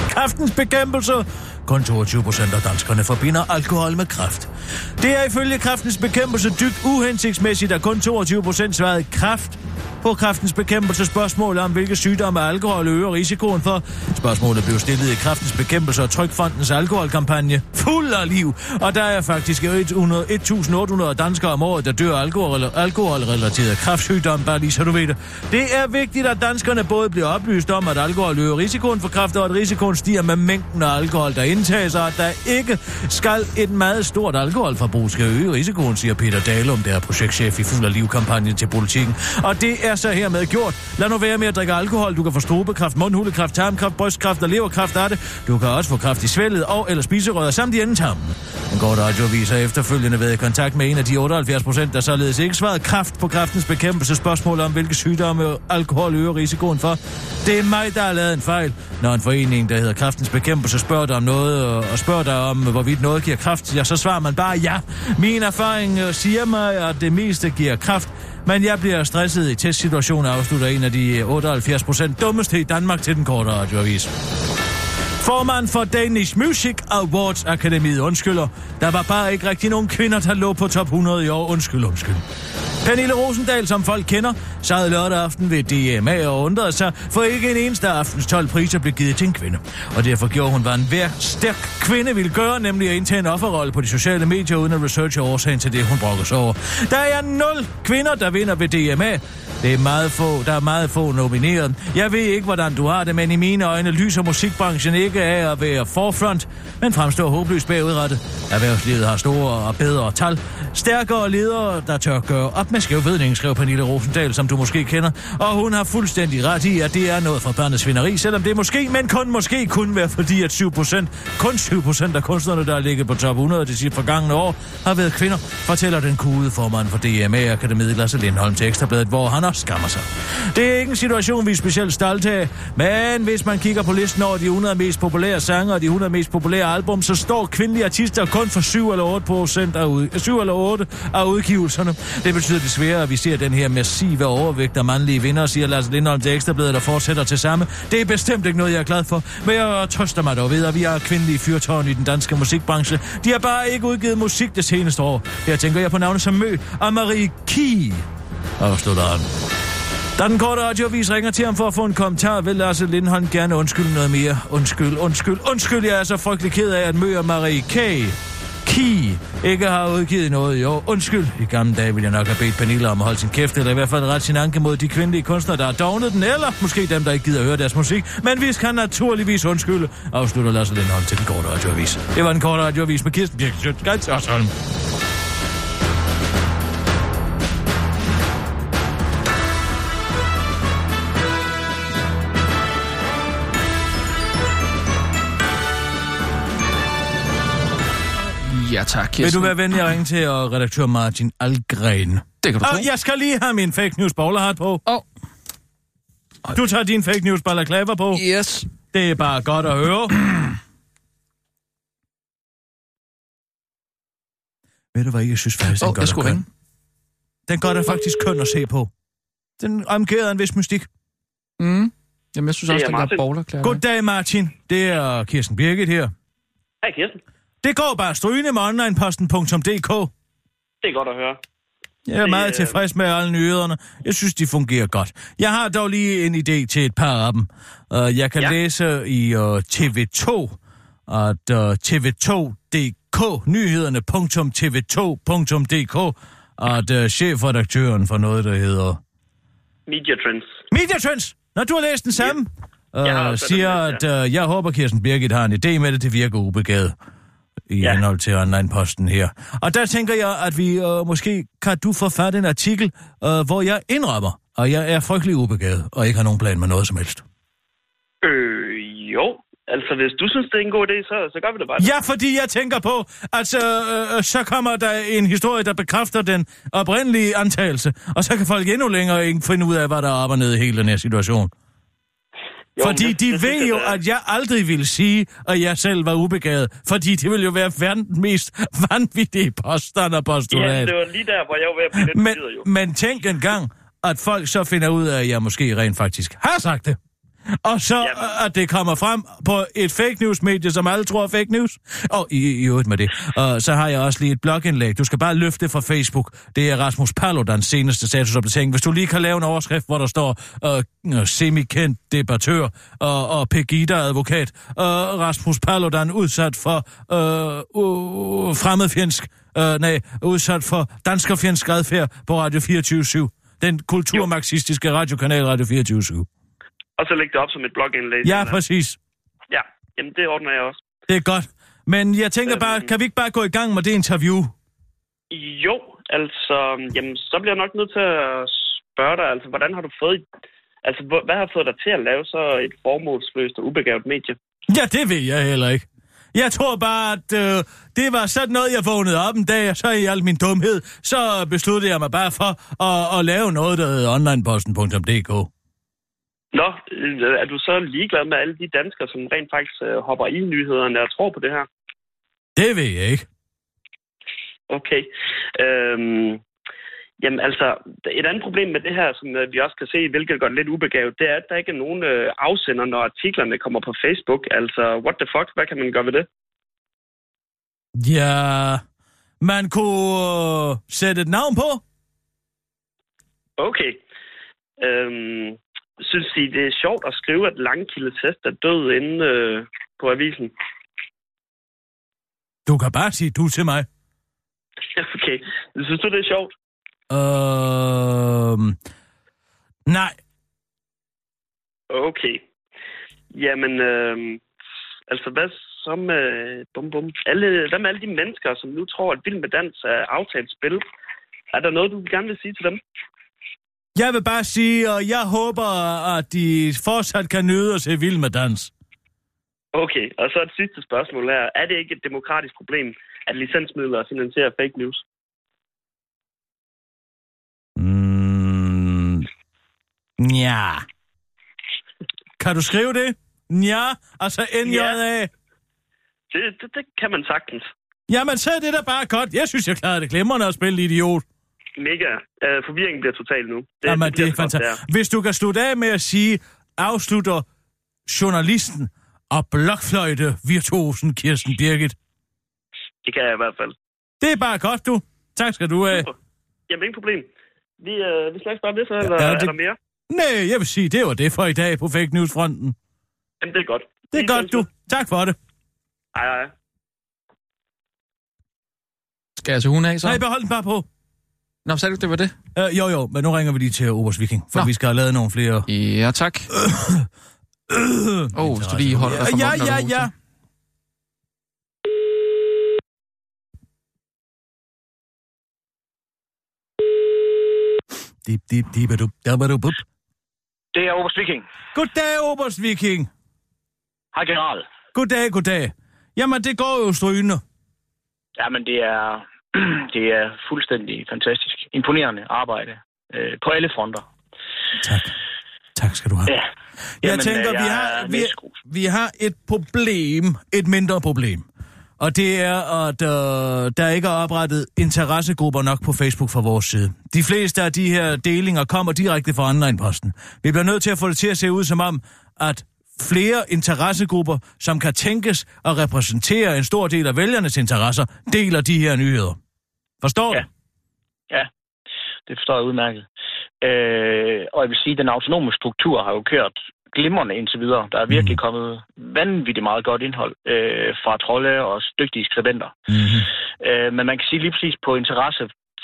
Kraftens bekæmpelse. Kun 22 procent af danskerne forbinder alkohol med kræft. Det er ifølge kræftens bekæmpelse dybt uhensigtsmæssigt, at kun 22 procent svarede kræft på kraftens bekæmpelse spørgsmål om, hvilke sygdomme alkohol øger risikoen for. Spørgsmålet blev stillet i kraftens bekæmpelse og Trykfondens alkoholkampagne. Fuld af liv. Og der er faktisk 100 1.800 danskere om året, der dør af alkohol, alkoholrelateret kræftsygdom, bare lige så du ved det. Det er vigtigt, at danskerne både bliver oplyst om, at alkohol øger risikoen for kræft, og at risikoen stiger med mængden af alkohol, der indtages, og at der ikke skal et meget stort alkoholforbrug skal øge risikoen, siger Peter Dalum, der er projektchef i Fuld af Liv-kampagnen til politikken. Og det er så hermed gjort. Lad nu være med at drikke alkohol. Du kan få strubekræft, mundhulekræft, tarmkræft, brystkræft og leverkræft af det. Du kan også få kræft i svældet og eller spiserødder samt i endetarmen. Den korte radioavis har efterfølgende været i kontakt med en af de 78 procent, der således ikke svarede kræft på kræftens bekæmpelse spørgsmål om, hvilke sygdomme alkohol øger risikoen for. Det er mig, der har lavet en fejl. Når en forening, der hedder kræftens bekæmpelse, spørger dig om noget, øh, og spørger dig om, hvorvidt noget giver kræft, ja, så svarer man bare ja. Min erfaring øh, siger mig, at det meste giver kræft, men jeg bliver stresset i testsituationer, afslutter en af de øh, 78 procent dummeste i Danmark til den korte radioavis. Formand for Danish Music Awards Akademiet undskylder. Der var bare ikke rigtig nogen kvinder, der lå på top 100 i år. Undskyld, undskyld. Pernille Rosendal, som folk kender, sad lørdag aften ved DMA og undrede sig, for ikke en eneste af aftens 12 priser blev givet til en kvinde. Og derfor gjorde hun, hvad en hver stærk kvinde ville gøre, nemlig at indtage en offerrolle på de sociale medier, uden at researche årsagen til det, hun brokker sig over. Der er nul kvinder, der vinder ved DMA. Det er meget få, der er meget få nomineret. Jeg ved ikke, hvordan du har det, men i mine øjne lyser musikbranchen ikke af at være forfront, men fremstår håbløst bagudrettet. Erhvervslivet har store og bedre tal. Stærkere ledere, der tør gøre op med skævvidning, skrev Pernille Rosendal, som du du måske kender. Og hun har fuldstændig ret i, at det er noget fra børnets svineri, selvom det måske, men kun måske kunne være fordi, at 7%, kun 7% af kunstnerne, der har ligget på top 100 de sidste forgangne år, har været kvinder, fortæller den kude formand for DMA Akademiet Lasse Lindholm til Ekstrabladet, hvor han også skammer sig. Det er ikke en situation, vi er specielt stolte af, men hvis man kigger på listen over de 100 mest populære sange og de 100 mest populære album, så står kvindelige artister kun for 7 eller 8 procent af, ud, 7 eller 8 af udgivelserne. Det betyder desværre, at vi ser den her massive overvægt af mandlige vinder, siger Lars Lindholm til Ekstrabladet, der fortsætter til samme. Det er bestemt ikke noget, jeg er glad for, men jeg trøster mig dog ved, at vi har kvindelige fyrtårn i den danske musikbranche. De har bare ikke udgivet musik det seneste år. Her tænker jeg på navne som Mø og Marie Ki. Afslutter han. Da den korte radiovis ringer til ham for at få en kommentar, vil Lars Lindholm gerne undskylde noget mere. Undskyld, undskyld, undskyld, jeg er så frygtelig ked af, at Mø og Marie K. Ki ikke har udgivet noget i år. Undskyld. I gamle dage ville jeg nok have bedt Pernille om at holde sin kæft, eller i hvert fald ret sin anke mod de kvindelige kunstnere, der har dognet den, eller måske dem, der ikke gider at høre deres musik. Men vi skal naturligvis undskylde, afslutter Lasse Lindholm til den korte radioavis. Det var den korte radioavis med Kirsten Birk Hørsholm. Ja tak, Vil Kirsten. du være venlig at ringe til og redaktør Martin Algren? Det kan du tro. Og jeg skal lige have min fake news bowlerhat på. Åh, Du tager din fake news balaclava på. yes. Det er bare godt at høre. Ved du hvad, jeg synes faktisk, den Åh, gør dig skulle køn. Den gør dig faktisk køn at se på. Den omgiver en vis mystik. Mm. Jamen, jeg synes også, er den gør Martin. bowler klar. Goddag, Martin. Det er Kirsten Birgit her. Hej Kirsten. Det går bare strygende med onlineposten.dk. Det er godt at høre. Jeg er meget øh, tilfreds med alle nyhederne. Jeg synes, de fungerer godt. Jeg har dog lige en idé til et par af dem. Uh, jeg kan ja. Ja. læse i uh, TV2, at uh, TV2.dk, nyhederne.tv2.dk, at chefredaktøren for noget, der hedder Media Trends. Media Trends, når du har læst den samme, uh, også siger, at uh, jeg håber, Kirsten Birgit har en idé med det, det virker ubegavet i ja. Henhold til online-posten her. Og der tænker jeg, at vi uh, måske kan du forfatte en artikel, uh, hvor jeg indrømmer, at jeg er frygtelig ubegavet, og ikke har nogen plan med noget som helst. Øh, jo. Altså, hvis du synes, det er en god idé, så, så gør vi det bare. Ja, fordi jeg tænker på, at øh, øh, så kommer der en historie, der bekræfter den oprindelige antagelse, og så kan folk endnu længere ikke finde ud af, hvad der er op og ned i hele den her situation. Jo, Fordi det- de det ved jeg jo, at jeg aldrig ville sige, at jeg selv var ubegavet. Fordi det ville jo være verdens mest vanvittige påstand og Ja, postulat. det var lige der, hvor jeg var ved at blive lidt men, jo. men tænk engang, at folk så finder ud af, at jeg måske rent faktisk har sagt det. Og så, Jamen. Jamen. at det kommer frem på et fake news medie, som alle tror er fake news. Og i, i øvrigt med det. Og så har jeg også lige et blogindlæg. Du skal bare løfte fra Facebook. Det er Rasmus Paludans seneste statusopdatering. Hvis du lige kan lave en overskrift, hvor der står uh, semikendt debattør og, og Pegida-advokat. Og Rasmus Paludan udsat for uh, uh, fremmedfjendsk, uh, nej, udsat for danskerfjendsk adfærd på Radio 24 Den kulturmarxistiske radiokanal Radio 24 Og så lægge det op som et blogindlæg. Ja, Eller- præcis. Ja, jamen det ordner jeg også. Det er godt. Men jeg tænker bare, Øhm. kan vi ikke bare gå i gang med det interview? Jo, altså, jamen, så bliver jeg nok nødt til at spørge dig, altså, hvordan har du fået, altså, hvad har fået dig til at lave så et formålsløst og ubegavet medie? Ja, det ved jeg heller ikke. Jeg tror bare, at øh, det var sådan noget, jeg vågnede op en dag, og så i al min dumhed, så besluttede jeg mig bare for at, at lave noget, der hedder onlineposten.dk. Nå, øh, er du så ligeglad med alle de danskere, som rent faktisk øh, hopper i nyhederne og tror på det her? Det ved jeg ikke. Okay. Øhm, jamen altså, et andet problem med det her, som øh, vi også kan se, hvilket gør det lidt ubegavet, det er, at der ikke er nogen afsender, når artiklerne kommer på Facebook. Altså, what the fuck, hvad kan man gøre ved det? Ja, man kunne sætte et navn på. Okay. Øhm, synes I, det er sjovt at skrive, at Langkilde Test er død inde øh, på avisen? Du kan bare sige du til mig. okay. Synes du, det er sjovt? Øh, nej, Okay. Jamen, øh, altså hvad så med, bum, bum, alle, hvad med alle de mennesker, som nu tror, at Vild med Dans er aftalt spil? Er der noget, du gerne vil sige til dem? Jeg vil bare sige, og jeg håber, at de fortsat kan nyde at se vild med dans. Okay, og så et sidste spørgsmål her. Er det ikke et demokratisk problem, at licensmidler finansierer fake news? Mm, ja. Kan du skrive det? Ja, altså N-J-A. Det, det, det kan man sagtens. Jamen, så er det da bare godt. Jeg synes, jeg klarede det glimrende at spille idiot. Mega. Uh, forvirringen bliver total nu. Det, Jamen, det bliver er så fantastisk. Hvis du kan slutte af med at sige, afslutter journalisten og blokfløjte virtuosen Kirsten Birgit. Det kan jeg i hvert fald. Det er bare godt, du. Tak skal du have. Super. Jamen, ingen problem. Vi, uh, vi snakkes bare det, så, eller Ja, ja, det- det... er der mere? Nej, jeg vil sige, det var det for i dag på Fake News-fronten. Jamen, det er godt. Det er godt, du. ved. Tak for det. Hej, hej. Skal jeg til hun af, så? Nej, behold den bare på. Nå, sagde du, det var det? Uh, jo, jo, men nu ringer vi lige til Obers Viking, for Nå. vi skal have lavet nogle flere... Ja, tak. Åh, oh, hvis du lige holder dig for Ja, munden, ja, ja. hoster. Dip, dip, dip, dup, dabba, bup. Det er Oberst Viking. Goddag, Oberst Viking. Hej, general. Goddag, goddag. Jamen, det går jo strygende. Jamen, det er, det er fuldstændig fantastisk. Imponerende arbejde øh, på alle fronter. Tak. Tak skal du have. Ja. Jeg Jamen, tænker, øh, vi jeg har, er vi, vi har et problem, et mindre problem. Og det er, at øh, der ikke er oprettet interessegrupper nok på Facebook fra vores side. De fleste af de her delinger kommer direkte fra online-posten. Vi bliver nødt til at få det til at se ud som om, at flere interessegrupper, som kan tænkes at repræsentere en stor del af vælgernes interesser, deler de her nyheder. Forstår Ja. du? Ja, det forstår jeg udmærket. Øh, og jeg vil sige, at den autonome struktur har jo kørt glimrende indtil videre. Der er virkelig Mhm. kommet vanvittigt meget godt indhold øh, fra trolde og dygtige skribenter. Mm-hmm. Øh, men man kan sige lige præcis på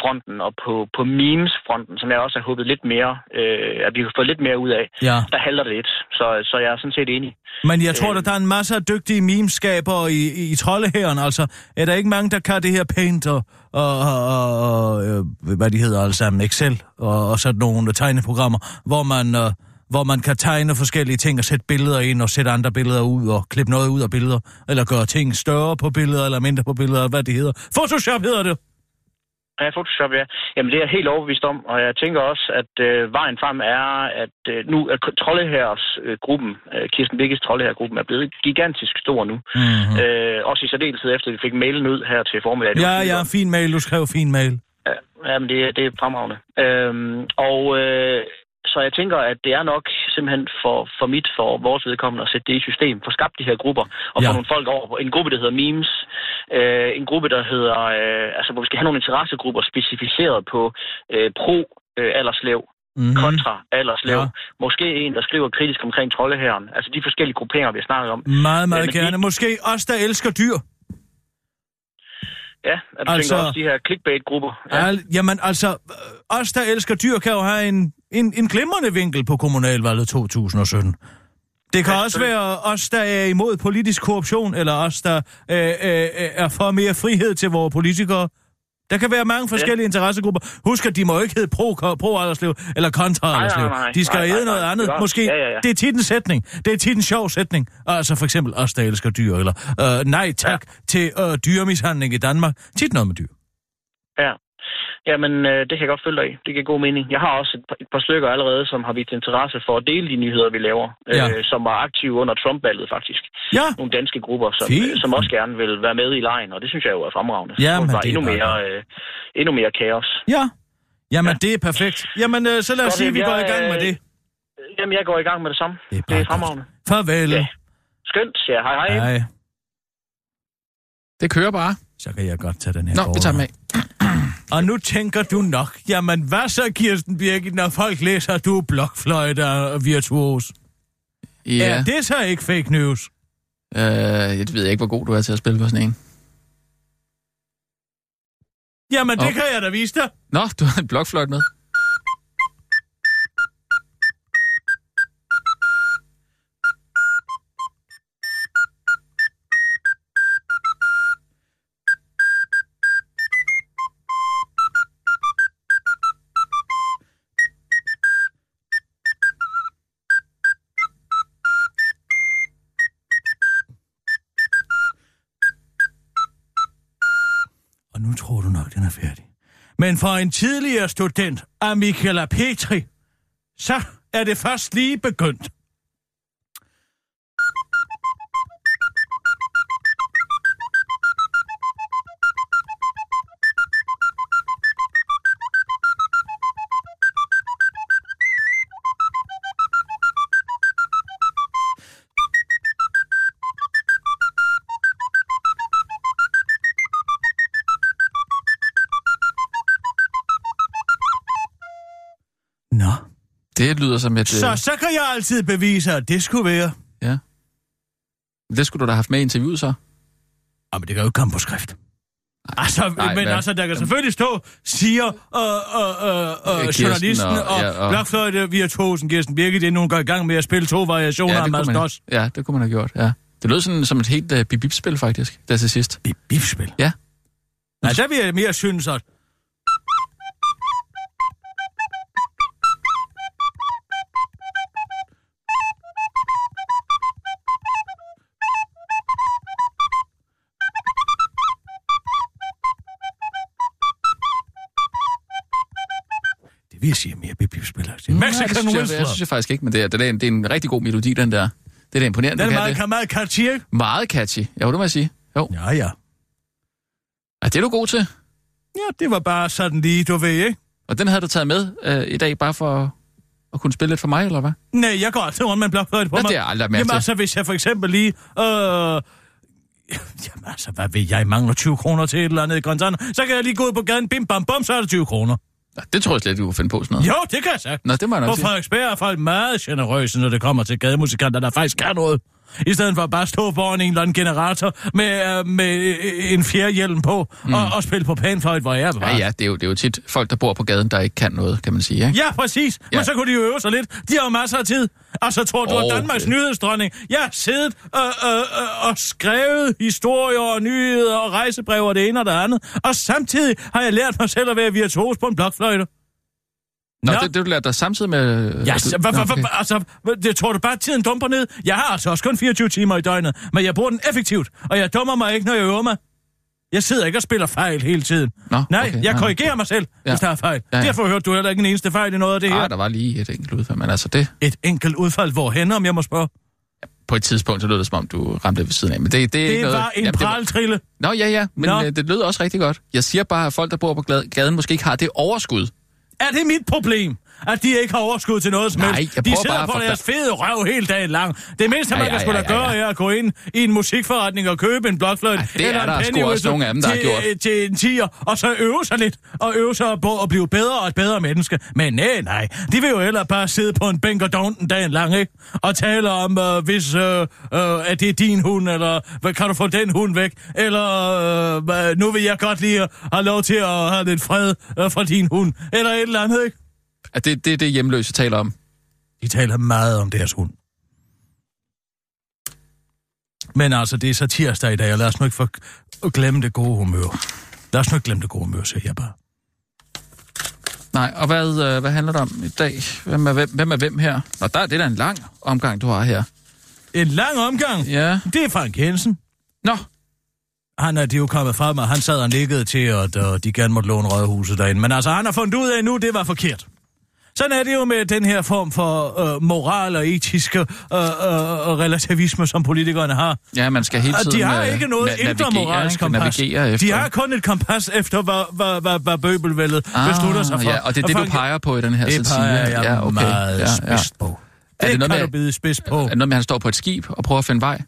interessefronten og på, på memes-fronten, som jeg også har håbet lidt mere, øh, at vi kan få lidt mere ud af, Ja. der halter det lidt. Så, så jeg er sådan set enig. Men jeg tror, Øh. at der er en masse af dygtige memeskabere i, i, i troldehæren. Altså, er der ikke mange, der kan det her Paint og, og, og, og øh, hvad de hedder alle sammen, Excel og, og sådan nogle tegneprogrammer, hvor man, øh, hvor man kan tegne forskellige ting og sætte billeder ind og sætte andre billeder ud og klippe noget ud af billeder, eller gøre ting større på billeder eller mindre på billeder, hvad det hedder. Photoshop hedder det. Ja, Photoshop, ja. Jamen, det er jeg helt overbevist om, og jeg tænker også, at øh, vejen frem er, at øh, nu er Trollehærs øh, gruppen, Kirsten Bikkes Trollehær-gruppen, er blevet gigantisk stor nu. Mm-hmm. Øh, også i særdeleshed efter, at vi fik mailen ud her til formiddag. Ja, ja, fin mail. Du skrev fin mail. Ja, jamen, det, er- det er fremragende. Øhm, og øh, så jeg tænker, at det er nok simpelthen for, for mit, for vores vedkommende, at sætte det i system, få skabt de her grupper, og Ja. få nogle folk over på en gruppe, der hedder memes, øh, en gruppe, der hedder, øh, altså hvor vi skal have nogle interessegrupper specificeret på øh, pro øh, Mm-hmm. kontra alderslev. Ja. Måske en, der skriver kritisk omkring troldehæren. Altså de forskellige grupperinger, vi har snakket om. Meget, meget de- gerne. Måske os, der elsker dyr. Ja, at du Altså- tænker også de her clickbait-grupper. Ja. Al, jamen altså, øh, os der elsker dyr kan jo have en, en, en glimrende vinkel på kommunalvalget 2017. Det kan Ja, også være os, der er imod politisk korruption, eller os, der øh, øh, øh, er for mere frihed til vores politikere. Der kan være mange forskellige ja. interessegrupper. Husk, at de må ikke hedde pro, pro aldersliv eller kontra nej. De skal hedde noget andet. Det er- Måske. ja, ja, ja. Det er tit en sætning. Det er tit en sjov sætning. Altså for eksempel os, der elsker dyr, eller øh, nej tak ja. til øh, dyremishandling i Danmark. Tit noget med dyr. Ja. Jamen, øh, det kan jeg godt følge dig i. Det giver god mening. Jeg har også et par, et par stykker allerede, som har vist interesse for at dele de nyheder, vi laver, Ja. øh, som var aktive under Trump-valget faktisk. Ja, Nogle danske grupper, som, Fint. øh, som også gerne vil være med i lejen, og det synes jeg jo er fremragende. Ja, men det er endnu mere, øh, endnu mere kaos. Ja. Jamen, ja. det er perfekt. Jamen, øh, så lad os sige, at vi jamen, går i jeg, gang med øh, det. Jamen, jeg går i gang med det samme. Det er Det er fremragende. Farvel. Ja. Skønt, ja. Hej, hej. Hej. Det kører bare. Så kan jeg godt tage den her Nå, borger. vi tager med. Og nu tænker du nok, jamen hvad så, Kirsten Birgit, når folk læser, at du er blokfløjte og virtuos? Ja, Er det så ikke fake news? øh, jeg ved ikke, hvor god du er til at spille på sådan en. Jamen, det Åh. kan jeg da vise dig. Nå, du har en blokfløjt med. Den er færdig. Men for en tidligere student af Michaela Petri, så er det først lige begyndt. Det lyder som et... så, Øh, så kan jeg altid bevise, at det skulle være. ja. Det skulle du da have haft med i interviewet så. Jamen, det kan jo ikke komme på skrift. Altså, Nej, Nej, men hvad? altså, der kan selvfølgelig stå, siger øh, øh, øh, øh, Kirsten journalisten og- og, ja, og, blokfløjte virtuosen Kirsten Birgit, inden hun går i gang med at spille to variationer af det Mads Doss. ja, det kunne man have gjort, ja. Det lød sådan som et helt uh, bip-bip-spil, faktisk, der til sidst. Bifspil. Ja. Nej, der vil jeg mere synes, at... Mexican det synes jeg, jeg synes jeg faktisk ikke, men det er, det er, en, det er en rigtig god melodi, den der. Det er da imponerende, Den er meget, det. meget catchy, ikke? Meget catchy. Jo, det må jeg sige. Jo. Ja, ja. Ja, det er du god til. Ja, det var bare sådan lige, du ved, ikke? Og den havde du taget med øh, i dag, bare for at kunne spille lidt for mig, eller hvad? Nej, jeg går altid rundt med en blokfløjte på Nå, mig. det jeg aldrig mærke Jamen til. altså, hvis jeg for eksempel lige... Øh... Jamen altså, hvad ved jeg? Mangler 20 kroner til et eller andet i Grønland. Så kan jeg lige gå ud på gaden, bim bam bum, så er det 20 kroner. Nå, det tror jeg slet ikke, du kunne finde på sådan noget. Jo, det kan jeg sagt. Nå, det må jeg nok På sige. Frederiksberg er folk meget generøse, når det kommer til gademusikanter, der faktisk kan noget. I stedet for at bare stå foran en eller anden generator med, øh, med øh, en fjerhjelm på mm. og, og spille på pænfløjt, hvor jeg er Ja, ja, det er, jo, det er jo tit folk, der bor på gaden, der ikke kan noget, kan man sige, ikke? Ja, præcis. Ja. Men så kunne de jo øve sig lidt. De har jo masser af tid. Og så tror du, at Åh, Danmarks det- nyhedsdronning... Jeg har siddet øh, øh, øh, og skrevet historier og nyheder og rejsebreve og det ene og det andet. Og samtidig har jeg lært mig selv at være virtuos på en blokfløjte. Nå, Nå. det, det du lærte dig samtidig med... Ja, at du- så, hva, hva, okay. altså, det tror du bare, at tiden dumper ned? Jeg har altså også kun 24 timer i døgnet, men jeg bruger den effektivt, og jeg dummer mig ikke, når jeg øver mig. Jeg sidder ikke og spiller fejl hele tiden. Nå, Nej, okay, jeg korrigerer mig selv, Ja. hvis der er fejl. Ja, ja. Derfor hørte du heller ikke en eneste fejl i noget af det her. Ah, der var lige et enkelt udfald, men altså det... Et enkelt udfald, hvorhen, om jeg må spørge? På et tidspunkt, så lød det som om, du ramte ved siden af. Men det, det, er Det ikke noget... var en Jamen, praltrille. Nå, ja, ja, men Nå. øh, det lød også rigtig godt. Jeg siger bare, at folk, der bor på gaden, måske ikke har det overskud. Er det mit problem, at de ikke har overskud til noget som Nej, helst? De sidder på at deres fede røv hele dagen lang. Det mindste, man kan sgu da gøre, er at gå ind i en musikforretning og købe en blokfløjte. Er eller der en sgu penny også whistle nogle af dem, der har til, gjort. øh, Til en tiger, og så øve sig lidt, og øve sig på at blive bedre og et bedre menneske. Men nej, nej, de vil jo heller bare sidde på en bænk og down dagen lang, ikke? Og tale om, øh, hvis øh, øh, er det din hund, eller hvad, kan du få den hund væk? Eller øh, nu vil jeg godt lige have lov til at have lidt fred øh, fra din hund, eller et eller andet, ikke? At det, det er det hjemløse taler om. De taler meget om deres hund. Men altså, det er så tirsdag i dag, og lad os nu ikke for glemme det gode humør. Lad os nu ikke glemme det gode humør, siger jeg bare. Nej, og hvad, øh, hvad handler det om i dag? Hvem er hvem, hvem, er hvem her? Nå, der, det er da en lang omgang, du har her. En lang omgang. Ja. Det er Frank Jensen. Nå, Han er de er jo kommet frem, og han sad og nikkede til, at uh, de gerne måtte låne rådhuset derinde. Men altså, han har fundet ud af nu, det var forkert. Sådan er det jo med den her form for uh, moral og etiske uh, uh, relativisme, som politikerne har. ja, man skal hele Og tiden... de har øh, ikke noget na- indre moralsk kompas. De har kun et kompas efter, hvad, hvad, hvad, hvad bøbelvældet ah, beslutter sig for. Ja, og det er det, du Frank- peger på i den her Det satire. peger jeg ja, okay. meget ja, ja. spidst på. Er det Det, noget kan med- du bide spids på. Er det noget med, at han står på et skib og prøver at finde vej?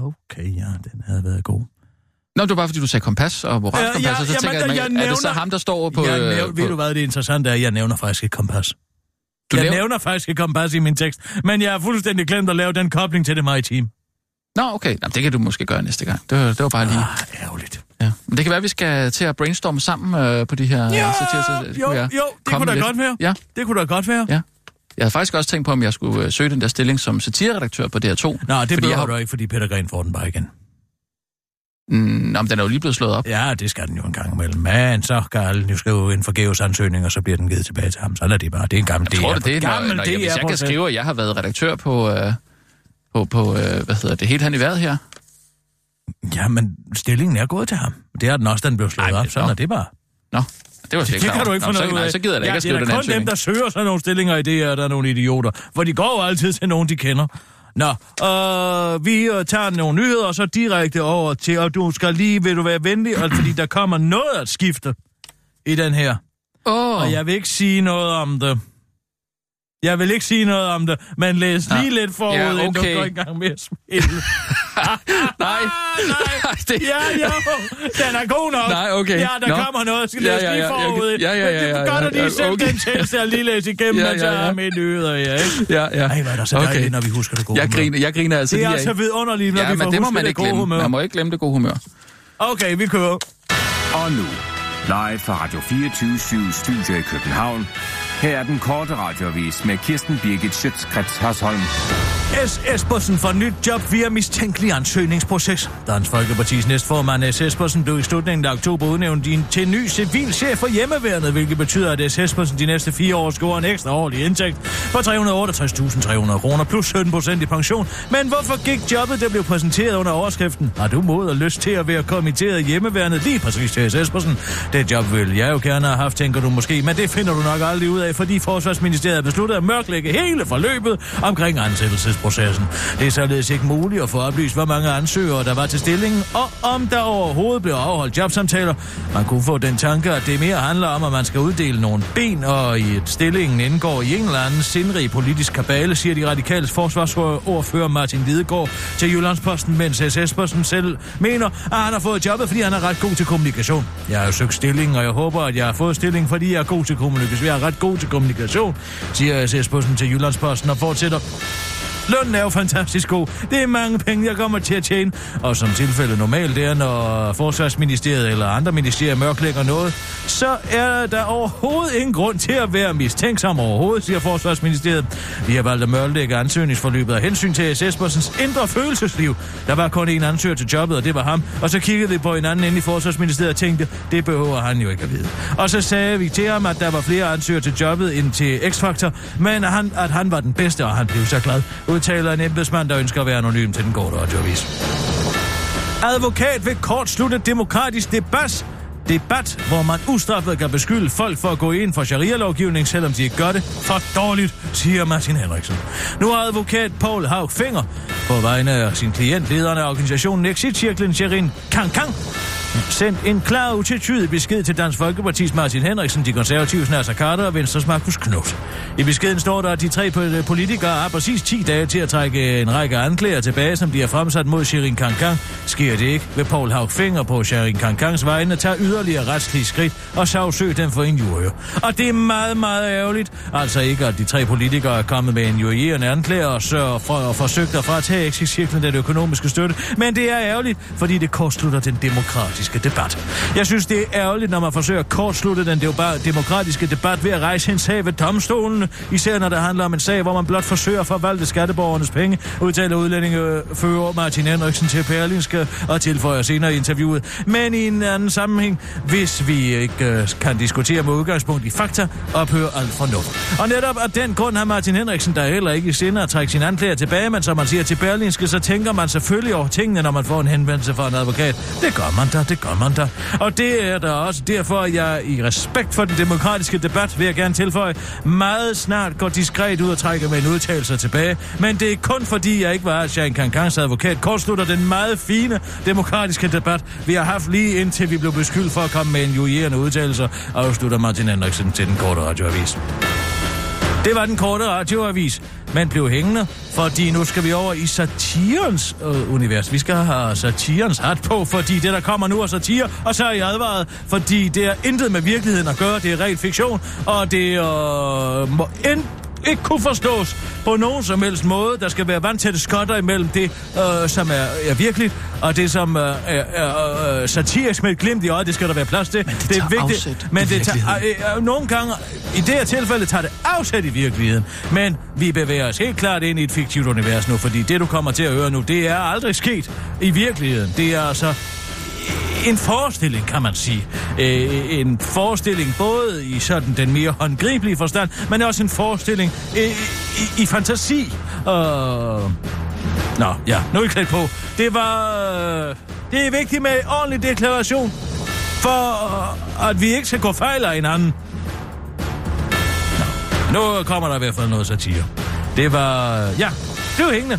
Okay, ja, den havde været god. Nå, det var bare, fordi du sagde kompas og moralkompas, Ja, ja, og så tænker jamen, jeg, jeg man, er det så nævner- ham, der står på... jeg øh, nævner, ved på- du hvad, det interessante er, jeg nævner faktisk et kompas. Du jeg nævner- nævner faktisk et kompas i min tekst, men jeg har fuldstændig glemt at lave den kobling til det maritime. Nå, okay. Jamen, det kan du måske gøre næste gang. Det var, det var bare lige... Ah, ærgerligt. Ja. Men det kan være, at vi skal til at brainstorme sammen øh, på de her Ja. Så, det jo, jeg jo, det kunne da lidt. godt være. Ja. Det kunne da godt være. Ja. Jeg havde faktisk også tænkt på, om jeg skulle øh, søge den der stilling som satireredaktør på DR2. Nå, det jeg behøver har- du ikke, fordi Peter Gren får den bare igen. Mm, men den er jo lige blevet slået op. Ja, det skal den jo en gang imellem. Men så kan alle jo skrive en forgæves ansøgning, og så bliver den givet tilbage til ham. Så er det bare. Det er en gammel Jeg tror DR. du det, når, gammel når, jeg, hvis jeg kan skrive, at jeg har været redaktør på, øh, på, på øh, hvad hedder det, helt hen i vejret her. Jamen, stillingen er gået til ham. Det er den også, den blev slået Ej, op. men Sådan så- er det bare. Nå, det var slet Det ikke kan du ikke få noget så, ud af. så gider jeg da ikke ja, at skrive det den er da kun ansøgning. dem, der søger sådan nogle stillinger i det her, der er nogle idioter. For de går jo altid til nogen, de kender. Nå, øh, vi øh, tager nogle nyheder, og så direkte over til, og du skal lige, vil du være venlig, og, fordi der kommer noget at skifte i den her. Åh, Og jeg vil ikke sige noget om det. Jeg vil ikke sige noget om det, men læs lige lidt forud, Ja, inden du okay. går i gang med at spille. nej. nej. det... Ja, jo, den er god nok. Nej, okay. Ja, der Nå. kommer noget. Skal Ja, læse ja, lige ja, jeg forud. ja, ja, ja, ja, Det er godt ja, at lige ja, selv okay. den tekst, jeg lige læse igennem, Ja, ja, jeg ja. er med i nyheder, ja, ikke? Ja, ja. Ej, hvor er der så dejligt, når vi husker det gode jeg humør. griner, jeg griner altså Det er lige altså af. vidunderligt, når Ja, vi får det må man det ikke gode glemme. humør. Man må ikke glemme det gode humør. Okay, vi kører. Og nu, live fra Radio 24 Studio i København. Her er den korte radiovis med Kirsten Birgit Schøtzgrads Hasholm. S. Espersen får nyt job via mistænkelig ansøgningsproces. Dansk Folkepartis næstformand S. Espersen blev i slutningen af oktober udnævnt til ny civilchef for hjemmeværnet, hvilket betyder, at S. Espersen de næste fire år scorer en ekstra årlig indtægt på 368.300 kroner plus 17 procent i pension. Men hvorfor gik jobbet, der blev præsenteret under overskriften? Har du mod og lyst til at være kommitteret hjemmeværnet lige præcis til S. Espersen? Det job vil jeg jo gerne have haft, tænker du måske, men det finder du nok aldrig ud af, fordi Forsvarsministeriet har besluttet at mørklægge hele forløbet omkring ansøgningsprocessen. Det er således ikke muligt at få oplyst, hvor mange ansøgere der var til stillingen, og om der overhovedet blev afholdt jobsamtaler. Man kunne få den tanke, at det mere handler om, at man skal uddele nogle ben, og i et stillingen indgår i en eller anden sindrig politisk kabale, siger de radikale forsvarsordfører Martin Lidegaard til Jyllandsposten, mens S. Espersen selv mener, at han har fået jobbet, fordi han er ret god til kommunikation. Jeg har jo søgt stillingen, og jeg håber, at jeg har fået stillingen, fordi jeg er god til kommunikation. Jeg er ret god til kommunikation, siger S. Espersen til Jyllandsposten og fortsætter. Lønnen er jo fantastisk god. Det er mange penge, jeg kommer til at tjene. Og som tilfældet normalt er, når Forsvarsministeriet eller andre ministerier mørklægger noget, så er der overhovedet ingen grund til at være mistænksom overhovedet, siger Forsvarsministeriet. Vi har valgt at mørklægge ansøgningsforløbet af hensyn til S. Espersens indre følelsesliv. Der var kun en ansøger til jobbet, og det var ham. Og så kiggede vi på hinanden inde i Forsvarsministeriet og tænkte, det behøver han jo ikke at vide. Og så sagde vi til ham, at der var flere ansøgere til jobbet end til X-Factor, men at han, at han var den bedste, og han blev så glad udtaler en embedsmand, der ønsker at være anonym til den korte radioavis. Advokat vil kortslutte demokratisk debat debat, hvor man ustraffet kan beskylde folk for at gå ind for sharia-lovgivning, selvom de ikke gør det for dårligt, siger Martin Henriksen. Nu har advokat Paul Haug Finger på vegne af sin klient, lederen af organisationen Exit-cirklen Sherin Kang Kang, sendt en klar og utvetydig besked til Dansk Folkepartis Martin Henriksen, de konservative Nasser Carter og Venstres Markus Knudt. I beskeden står der, at de tre politikere har præcis 10 dage til at trække en række anklager tilbage, som de har fremsat mod Sherin Kankan. Sker det ikke, vil Paul Haug Finger på Sherin Kankans vegne tage yderligere retslige skridt og sagsøge dem for injurier. Og det er meget, meget ærgerligt. Altså ikke, at de tre politikere er kommet med en jurierende anklager og sørger for at forsøgt at fratage exit den økonomiske støtte, men det er ærgerligt, fordi det kortslutter den demokratiske debat. Jeg synes, det er ærgerligt, når man forsøger at kortslutte den demokratiske debat ved at rejse en sag ved domstolen, især når det handler om en sag, hvor man blot forsøger at forvalte skatteborgernes penge, udtaler udlændingefører Martin Henriksen til Perlinske og tilføjer senere i interviewet. Men i en anden sammenhæng, hvis vi ikke øh, kan diskutere med udgangspunkt i fakta, ophører alt fornuft. Og netop af den grund har Martin Henriksen, der heller ikke i sinde at trække sin anklager tilbage, men som man siger til Berlinske, så tænker man selvfølgelig over tingene, når man får en henvendelse fra en advokat. Det gør man da, det gør man da. Og det er der også derfor, at jeg i respekt for den demokratiske debat, vil jeg gerne tilføje, meget snart går diskret ud og trækker med en udtalelse tilbage. Men det er kun fordi, jeg ikke var Jean Kankangs advokat, kortslutter den meget fine demokratiske debat, vi har haft lige indtil vi blev beskyldt for at komme med en juierende udtalelse, afslutter Martin Henriksen til den korte radioavis. Det var den korte radioavis, Man blev hængende, fordi nu skal vi over i satirens øh, univers. Vi skal have satirens hat på, fordi det, der kommer nu, er satire, og så er jeg advaret, fordi det er intet med virkeligheden at gøre, det er rent fiktion, og det øh, må end ikke kunne forstås på nogen som helst måde. Der skal være vandtætte skotter imellem det, øh, som er, er virkeligt, og det, som øh, er, er øh, satirisk med et glimt i øjet. Det skal der være plads til. Men det det er afsæt i Men det tager, øh, øh, nogle gange, i det her tilfælde, tager det afsæt i virkeligheden. Men vi bevæger os helt klart ind i et fiktivt univers nu, fordi det, du kommer til at høre nu, det er aldrig sket i virkeligheden. Det er altså en forestilling, kan man sige. Øh, en forestilling både i sådan den mere håndgribelige forstand, men også en forestilling øh, i, i fantasi. Øh... Nå, ja, nu er I klædt på. Det var... Øh... det er vigtigt med ordentlig deklaration, for øh, at vi ikke skal gå fejl af hinanden. Nå, nu kommer der i hvert fald noget satire. Det var... Øh, ja, det var hængende.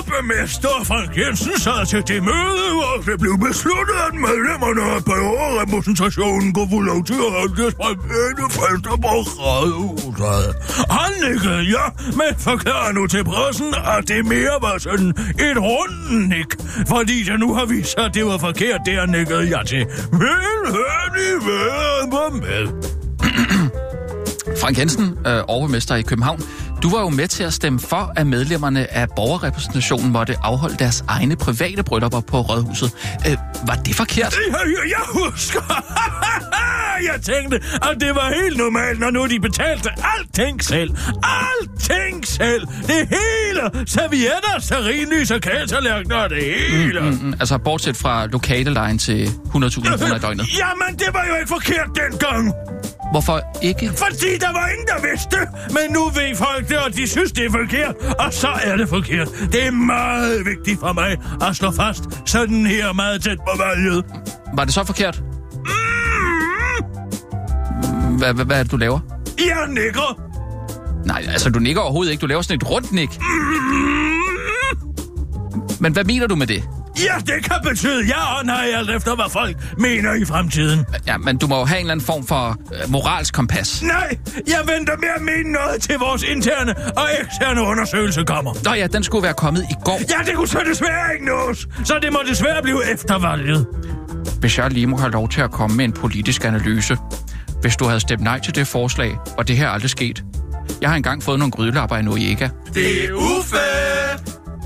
Overborgmester Frank Jensen sad til det møde, hvor det blev besluttet, at medlemmerne af borgerrepræsentationen kunne få lov til at holde deres private fester på rådhuset. Han nikkede ja, men forklarer nu til pressen, at det mere var sådan et rundt nik, fordi det nu har vist sig, at det var forkert, det han nikkede ja til. Vil han i været med. Frank Jensen, øh, overmester i København. Du var jo med til at stemme for, at medlemmerne af borgerrepræsentationen måtte afholde deres egne private bryllupper på Rådhuset. Øh, var det forkert? Jeg husker. jeg tænkte, at det var helt normalt, når nu de betalte alting selv. Alting selv. Det hele. Servietter, serinlys og kagetallerkener, det hele. Mm, mm, altså, bortset fra lokale til 100.000 kroner i døgnet. Jamen, det var jo ikke forkert dengang. Hvorfor ikke? Fordi der var ingen, der vidste Men nu ved folk det, og de synes, det er forkert. Og så er det forkert. Det er meget vigtigt for mig at slå fast sådan her meget tæt på valget. Var det så forkert? Mm. Hvad, hvad, hvad er det, du laver? Jeg nikker. Nej, altså, du nikker overhovedet ikke. Du laver sådan et rundt nik. Men hvad mener du med det? Ja, det kan betyde ja og nej, alt efter hvad folk mener i fremtiden. Ja, men du må jo have en eller anden form for øh, moralsk kompas. Nej, jeg venter med at mene noget til vores interne og eksterne undersøgelse kommer. Nå ja, den skulle være kommet i går. Ja, det kunne så desværre ikke nås. Så det må desværre blive eftervalget. Hvis jeg lige må have lov til at komme med en politisk analyse. Hvis du havde stemt nej til det forslag, og det her aldrig sket. Jeg har engang fået nogle grydelapper i Noriega. Det er ufæ!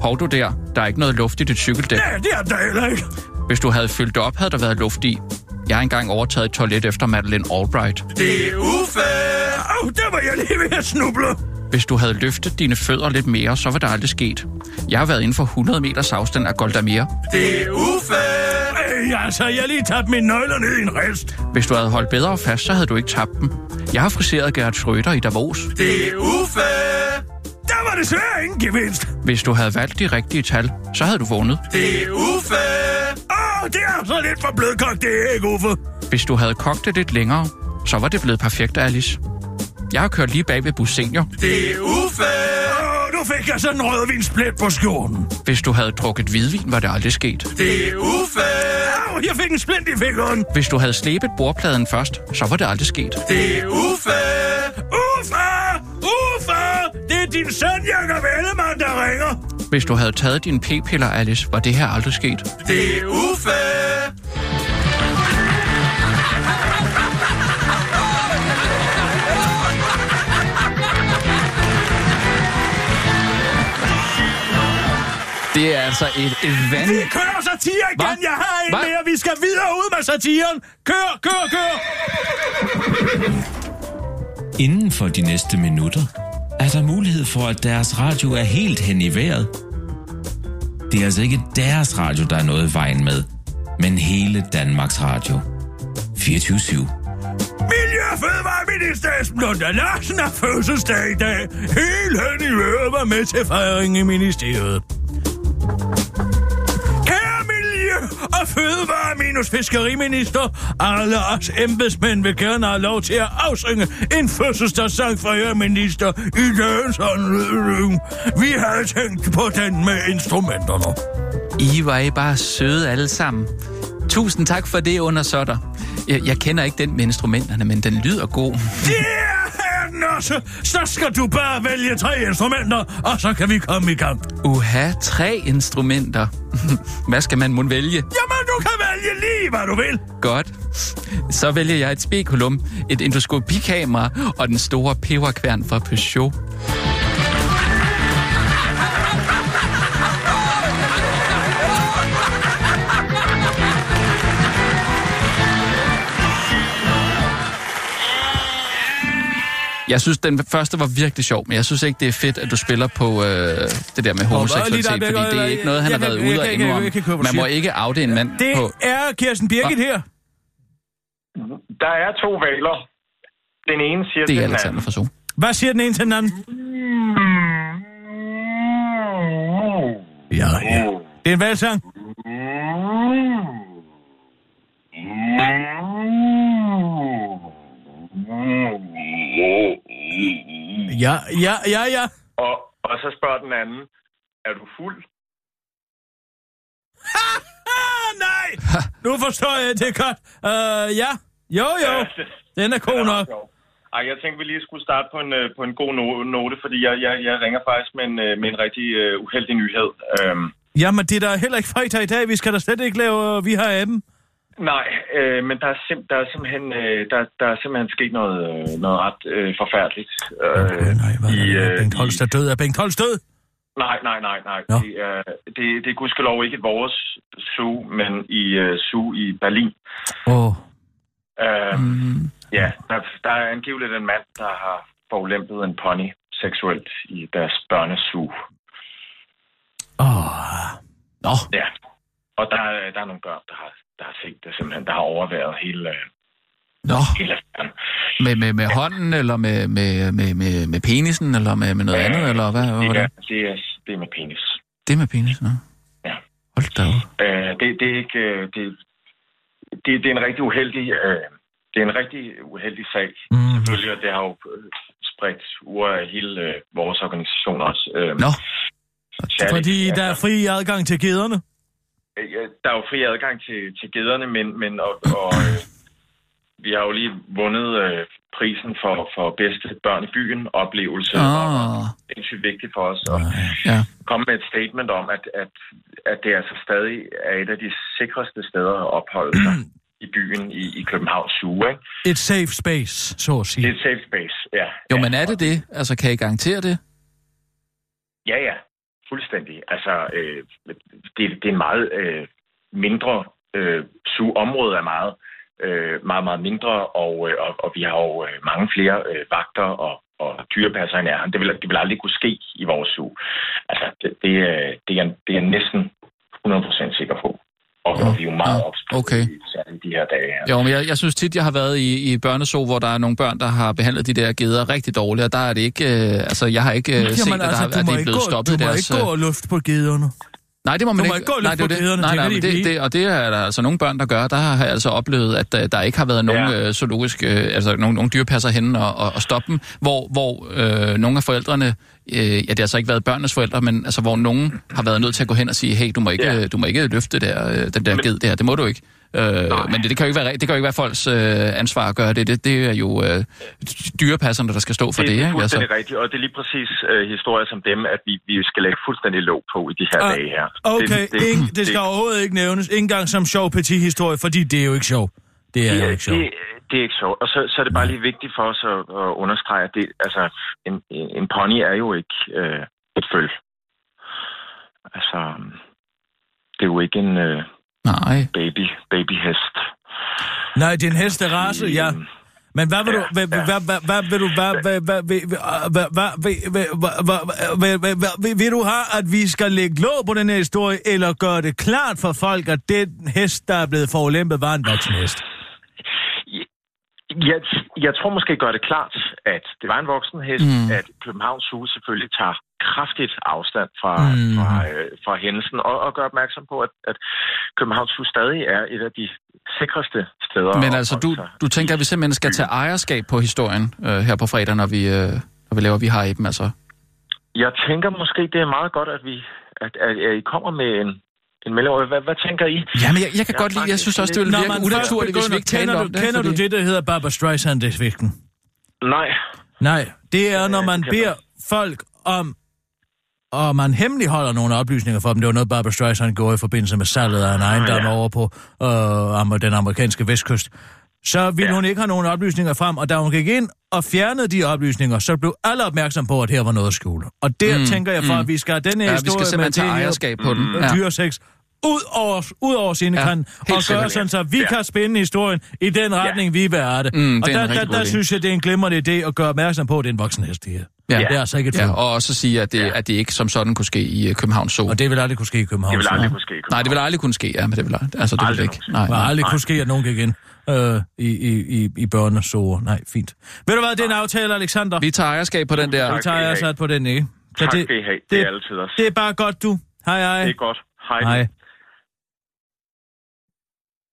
Hov du der, der er ikke noget luft i dit cykeldæk. Nej, det er der heller ikke. Hvis du havde fyldt op, havde der været luft i. Jeg har engang overtaget et toilet efter Madeleine Albright. Det er ufæ! Au, der var jeg lige ved at snuble. Hvis du havde løftet dine fødder lidt mere, så var det aldrig sket. Jeg har været inden for 100 meters afstand af Golda Meir. Det er ufæ! Ej, altså, jeg lige tabt mine nøgler ned i en rest. Hvis du havde holdt bedre fast, så havde du ikke tabt dem. Jeg har friseret Gerhard Schröder i Davos. Det er ufæ! Der var desværre ingen gevinst. Hvis du havde valgt de rigtige tal, så havde du vundet. Det er ufæ! Åh, oh, det er så lidt for blødkogt, det er ikke ufæ. Hvis du havde kogt det lidt længere, så var det blevet perfekt, Alice. Jeg har kørt lige bag ved bus senior. Det er ufæ! Åh, nu fik jeg sådan en rødvinsplet på skjorten. Hvis du havde drukket hvidvin, var det aldrig sket. Det er ufæ! Au, jeg fik en splint i fingeren. Hvis du havde slæbet bordpladen først, så var det aldrig sket. Det er ufæ! Ufæ! Din søn, Jacob Ellemann, der ringer. Hvis du havde taget dine p-piller, Alice, var det her aldrig sket. Det er ufæ! Det er altså et, et vand... Vi kører satire igen! Hva? Jeg har en Hva? mere! Vi skal videre ud med satiren! Kør, kør, kør! Inden for de næste minutter er der mulighed for, at deres radio er helt hen i vejret. Det er altså ikke deres radio, der er noget i vejen med, men hele Danmarks Radio. 24 /7. Miljø- og Fødevareminister Esben Lunde Larsen har fødselsdag i dag. Hele hen i øret var med til fejringen i ministeriet. Fødevare minus Fiskeriminister, alle os embedsmænd vil gerne have lov til at afsynge en fødselsdagssang fra jer minister i dagens anledning. Vi havde tænkt på den med instrumenterne. I var I bare søde alle sammen. Tusind tak for det, undersøtter. Jeg, jeg kender ikke den med instrumenterne, men den lyder god. Det også! Så skal du bare vælge tre instrumenter, og så kan vi komme i gang. Uha, tre instrumenter. Hvad skal man mon vælge? Jamen, du kan vælge lige, hvad du vil. Godt. Så vælger jeg et spekulum, et endoskopikamera og den store peberkværn fra Peugeot. Jeg synes, den første var virkelig sjov, men jeg synes ikke, det er fedt, at du spiller på øh, det der med homoseksualitet, fordi det er ikke noget, han har været ude og indrømme. Man må ikke afde en mand Det på... er Kirsten Birgit her. Der er to valer. Den ene siger Det til er den anden. Hvad siger den ene til den anden? Ja, ja. Det er en valgsang. Ja, ja, ja, ja. Og, og så spørger den anden, er du fuld? Ah, nej! Nu forstår jeg det godt. Uh, ja, jo, jo. Den er god nok. Ej, jeg tænkte, vi lige skulle starte på en, øh, på en god no- note, fordi jeg, jeg, jeg ringer faktisk med en, øh, med en rigtig uh, uheldig nyhed. Um, Jamen, det er da heller ikke fredag i dag. Vi skal da slet ikke lave uh, Vi har appen. Nej, øh, men der er, sim- der, er simpelthen, øh, der, der er simpelthen sket noget, øh, noget ret øh, forfærdeligt. Øh, nej, hvad i, er øh, Bengt Holst er død. Er Bengt Holst død? Nej, nej, nej, nej. Nå. Det er, det, det er gudskelov ikke vores zoo, men i uh, zoo i Berlin. Åh. Oh. Uh, Mm. Ja, der, der er angiveligt en mand, der har forulempet en pony seksuelt i deres børnesug. Oh. Nå, Ja, og der, er- der er nogle børn, der har, der har set det simpelthen, der har overværet hele, øh, nå. hele affæren. Med, med, med hånden, eller med, med, med, med, med penisen, eller med, med noget andet, eller hvad? hvad var Det det? er, det er, det er med penis. Det er med penisen, ja. Ja. Hold da op. Uh, det, det er ikke... øh, Det, det, det er en rigtig uheldig... Uh, det er en rigtig uheldig sag. Mm. Selvfølgelig, og det har jo øh, spredt ud af hele øh, vores organisation også. Øh, Nå, særligt, Fordi der er fri adgang til gederne. Øh, der er jo fri adgang til, til gederne, men, men og, og, øh, vi har jo lige vundet øh, prisen for, for bedste børn i byen oplevelse. Ah. Og det er sindssygt vigtigt for os at ja. komme med et statement om, at, at, at det altså stadig er et af de sikreste steder at opholde sig i byen i, i Københavns Zoo. Ikke? Et safe space, så at sige. et safe space, ja. Jo, ja. men er det det? Altså, kan I garantere det? Ja, ja. Fuldstændig. Altså, øh, det, det er meget øh, mindre. Øh, SU-området er meget, øh, meget, meget mindre, og, øh, og, og vi har jo øh, mange flere øh, vagter og, og dyrepasser i nærheden. Det vil, det vil aldrig kunne ske i vores SU. Altså, det, det, er, det, er, det er næsten 100% sikker på. Og, vi er jo meget Ja, okay. særligt de her dage her. Jo, men jeg, jeg synes tit, jeg har været i, i børneså, hvor der er nogle børn, der har behandlet de der geder rigtig dårligt, og der er det ikke... Øh, altså, jeg har ikke øh, set, Jamen at, der, altså, at det er blevet gå, stoppet du må deres... ikke gå og lufte på gederne. Nej, det må man Du må ikke gå lidt nej, det det. nej, nej, men de det, det, og det er der altså nogle børn, der gør. Der har jeg altså oplevet, at der, der ikke har været nogen Ja. øh, zoologiske, øh, altså nogle, nogle dyrepasser henne og, og, og stoppe dem, hvor, hvor øh, nogle af forældrene, øh, ja, det har så ikke været børnenes forældre, men altså hvor nogen har været nødt til at gå hen og sige, hey, du må ikke, Ja. øh, du må ikke løfte der, øh, den der ged der, det må du ikke. Øh, men det, det, kan jo ikke være, det kan jo ikke være folks øh, ansvar at gøre det. Det, det er jo øh, dyrepasserne, der skal stå for det, det er ikke? fuldstændig rigtigt, og det er lige præcis øh, historier som dem, at vi, vi skal lægge fuldstændig låg på i de her Ah, dage her. Okay, det, det, ingen, det skal overhovedet ikke nævnes. Ikke engang som sjov petit historie, fordi det er jo ikke sjov. Det er jo ikke sjov. Det, det er ikke sjovt. Og så, så er det bare lige vigtigt for os at, at understrege, at det, altså, en, en en pony er jo ikke øh, et føl. Altså, det er jo ikke en øh, Nej. Baby, babyhest. Nej, hest er en ja. Men hvad vil du, hvad, hvad, hvad, vil du, hvad, hvad, hvad, hvad, hvad, hvad, vil du have, at vi skal lægge låg på den her historie, eller gøre det klart for folk, at den hest, der er blevet forulæmpet, var en voksen hest? Jeg, jeg tror måske, jeg gør det klart at det var en voksen hest, mm. at Københavns Zoo selvfølgelig tager kraftigt afstand fra, Mm. fra, øh, fra hændelsen, og, og gør opmærksom på, at, at Københavns Zoo stadig er et af de sikreste steder. Men altså, du, du tænker, at vi simpelthen skal tage ejerskab på historien øh, her på fredag, når vi, øh, når vi laver Vi har i dem, altså. Jeg tænker måske, det er meget godt, at vi at, at, at I kommer med en, en melding. Hvad, hvad tænker I? Jamen, jeg, jeg kan Jeg godt lide, jeg synes også, det ville Når virke unaturligt, hvis vi ikke talte kender om du, det. Kender du det, der hedder Barbara Streisand-effekten? Nej. Nej, det er, når man beder folk om, og man hemmeligholder nogle oplysninger for dem. Det var noget, Barbara Streisand gjorde i forbindelse med salget af en ejendom ja. over på øh, den amerikanske vestkyst. Så ville Ja. hun ikke have nogen oplysninger frem, og da hun gik ind og fjernede de oplysninger, så blev alle opmærksom på, at her var noget at skjule. Og der Mm, mm, tænker jeg for, mm. at vi skal have den her Ja, vi historie skal simpelthen med tage ejerskab på den. øh, Ja. dyresex ud over, ud over scenekanten, helt og gøre sådan, så vi Ja. kan spænde historien i den retning, vi vil have det. Mm, og det er der, der, der synes jeg, det er en glimrende idé at gøre opmærksom på, at det er en voksen hest, det her. Ja. Det er altså ikke et Ja, og også sige, at det, Ja. at det ikke som sådan kunne ske i øh, Københavns Zoo. Og det vil aldrig kunne ske i København. Det vil aldrig kunne ske. i Nej, det København. vil aldrig kunne ske, ja, men det vil, altså, det vil Aldrig ikke. nogensinde. Nej, Det vil nej. aldrig kunne ske, at nogen gik ind øh, i, i, i, i børnesover. Nej, fint. Ved du hvad, det er en aftale, Alexander. Vi tager ejerskab på den der. Vi tager sat på den, ikke? Så Tak skal I have. Det er altid også. Det er bare godt, du. Hej, hej. Det er godt. Hej. Hej.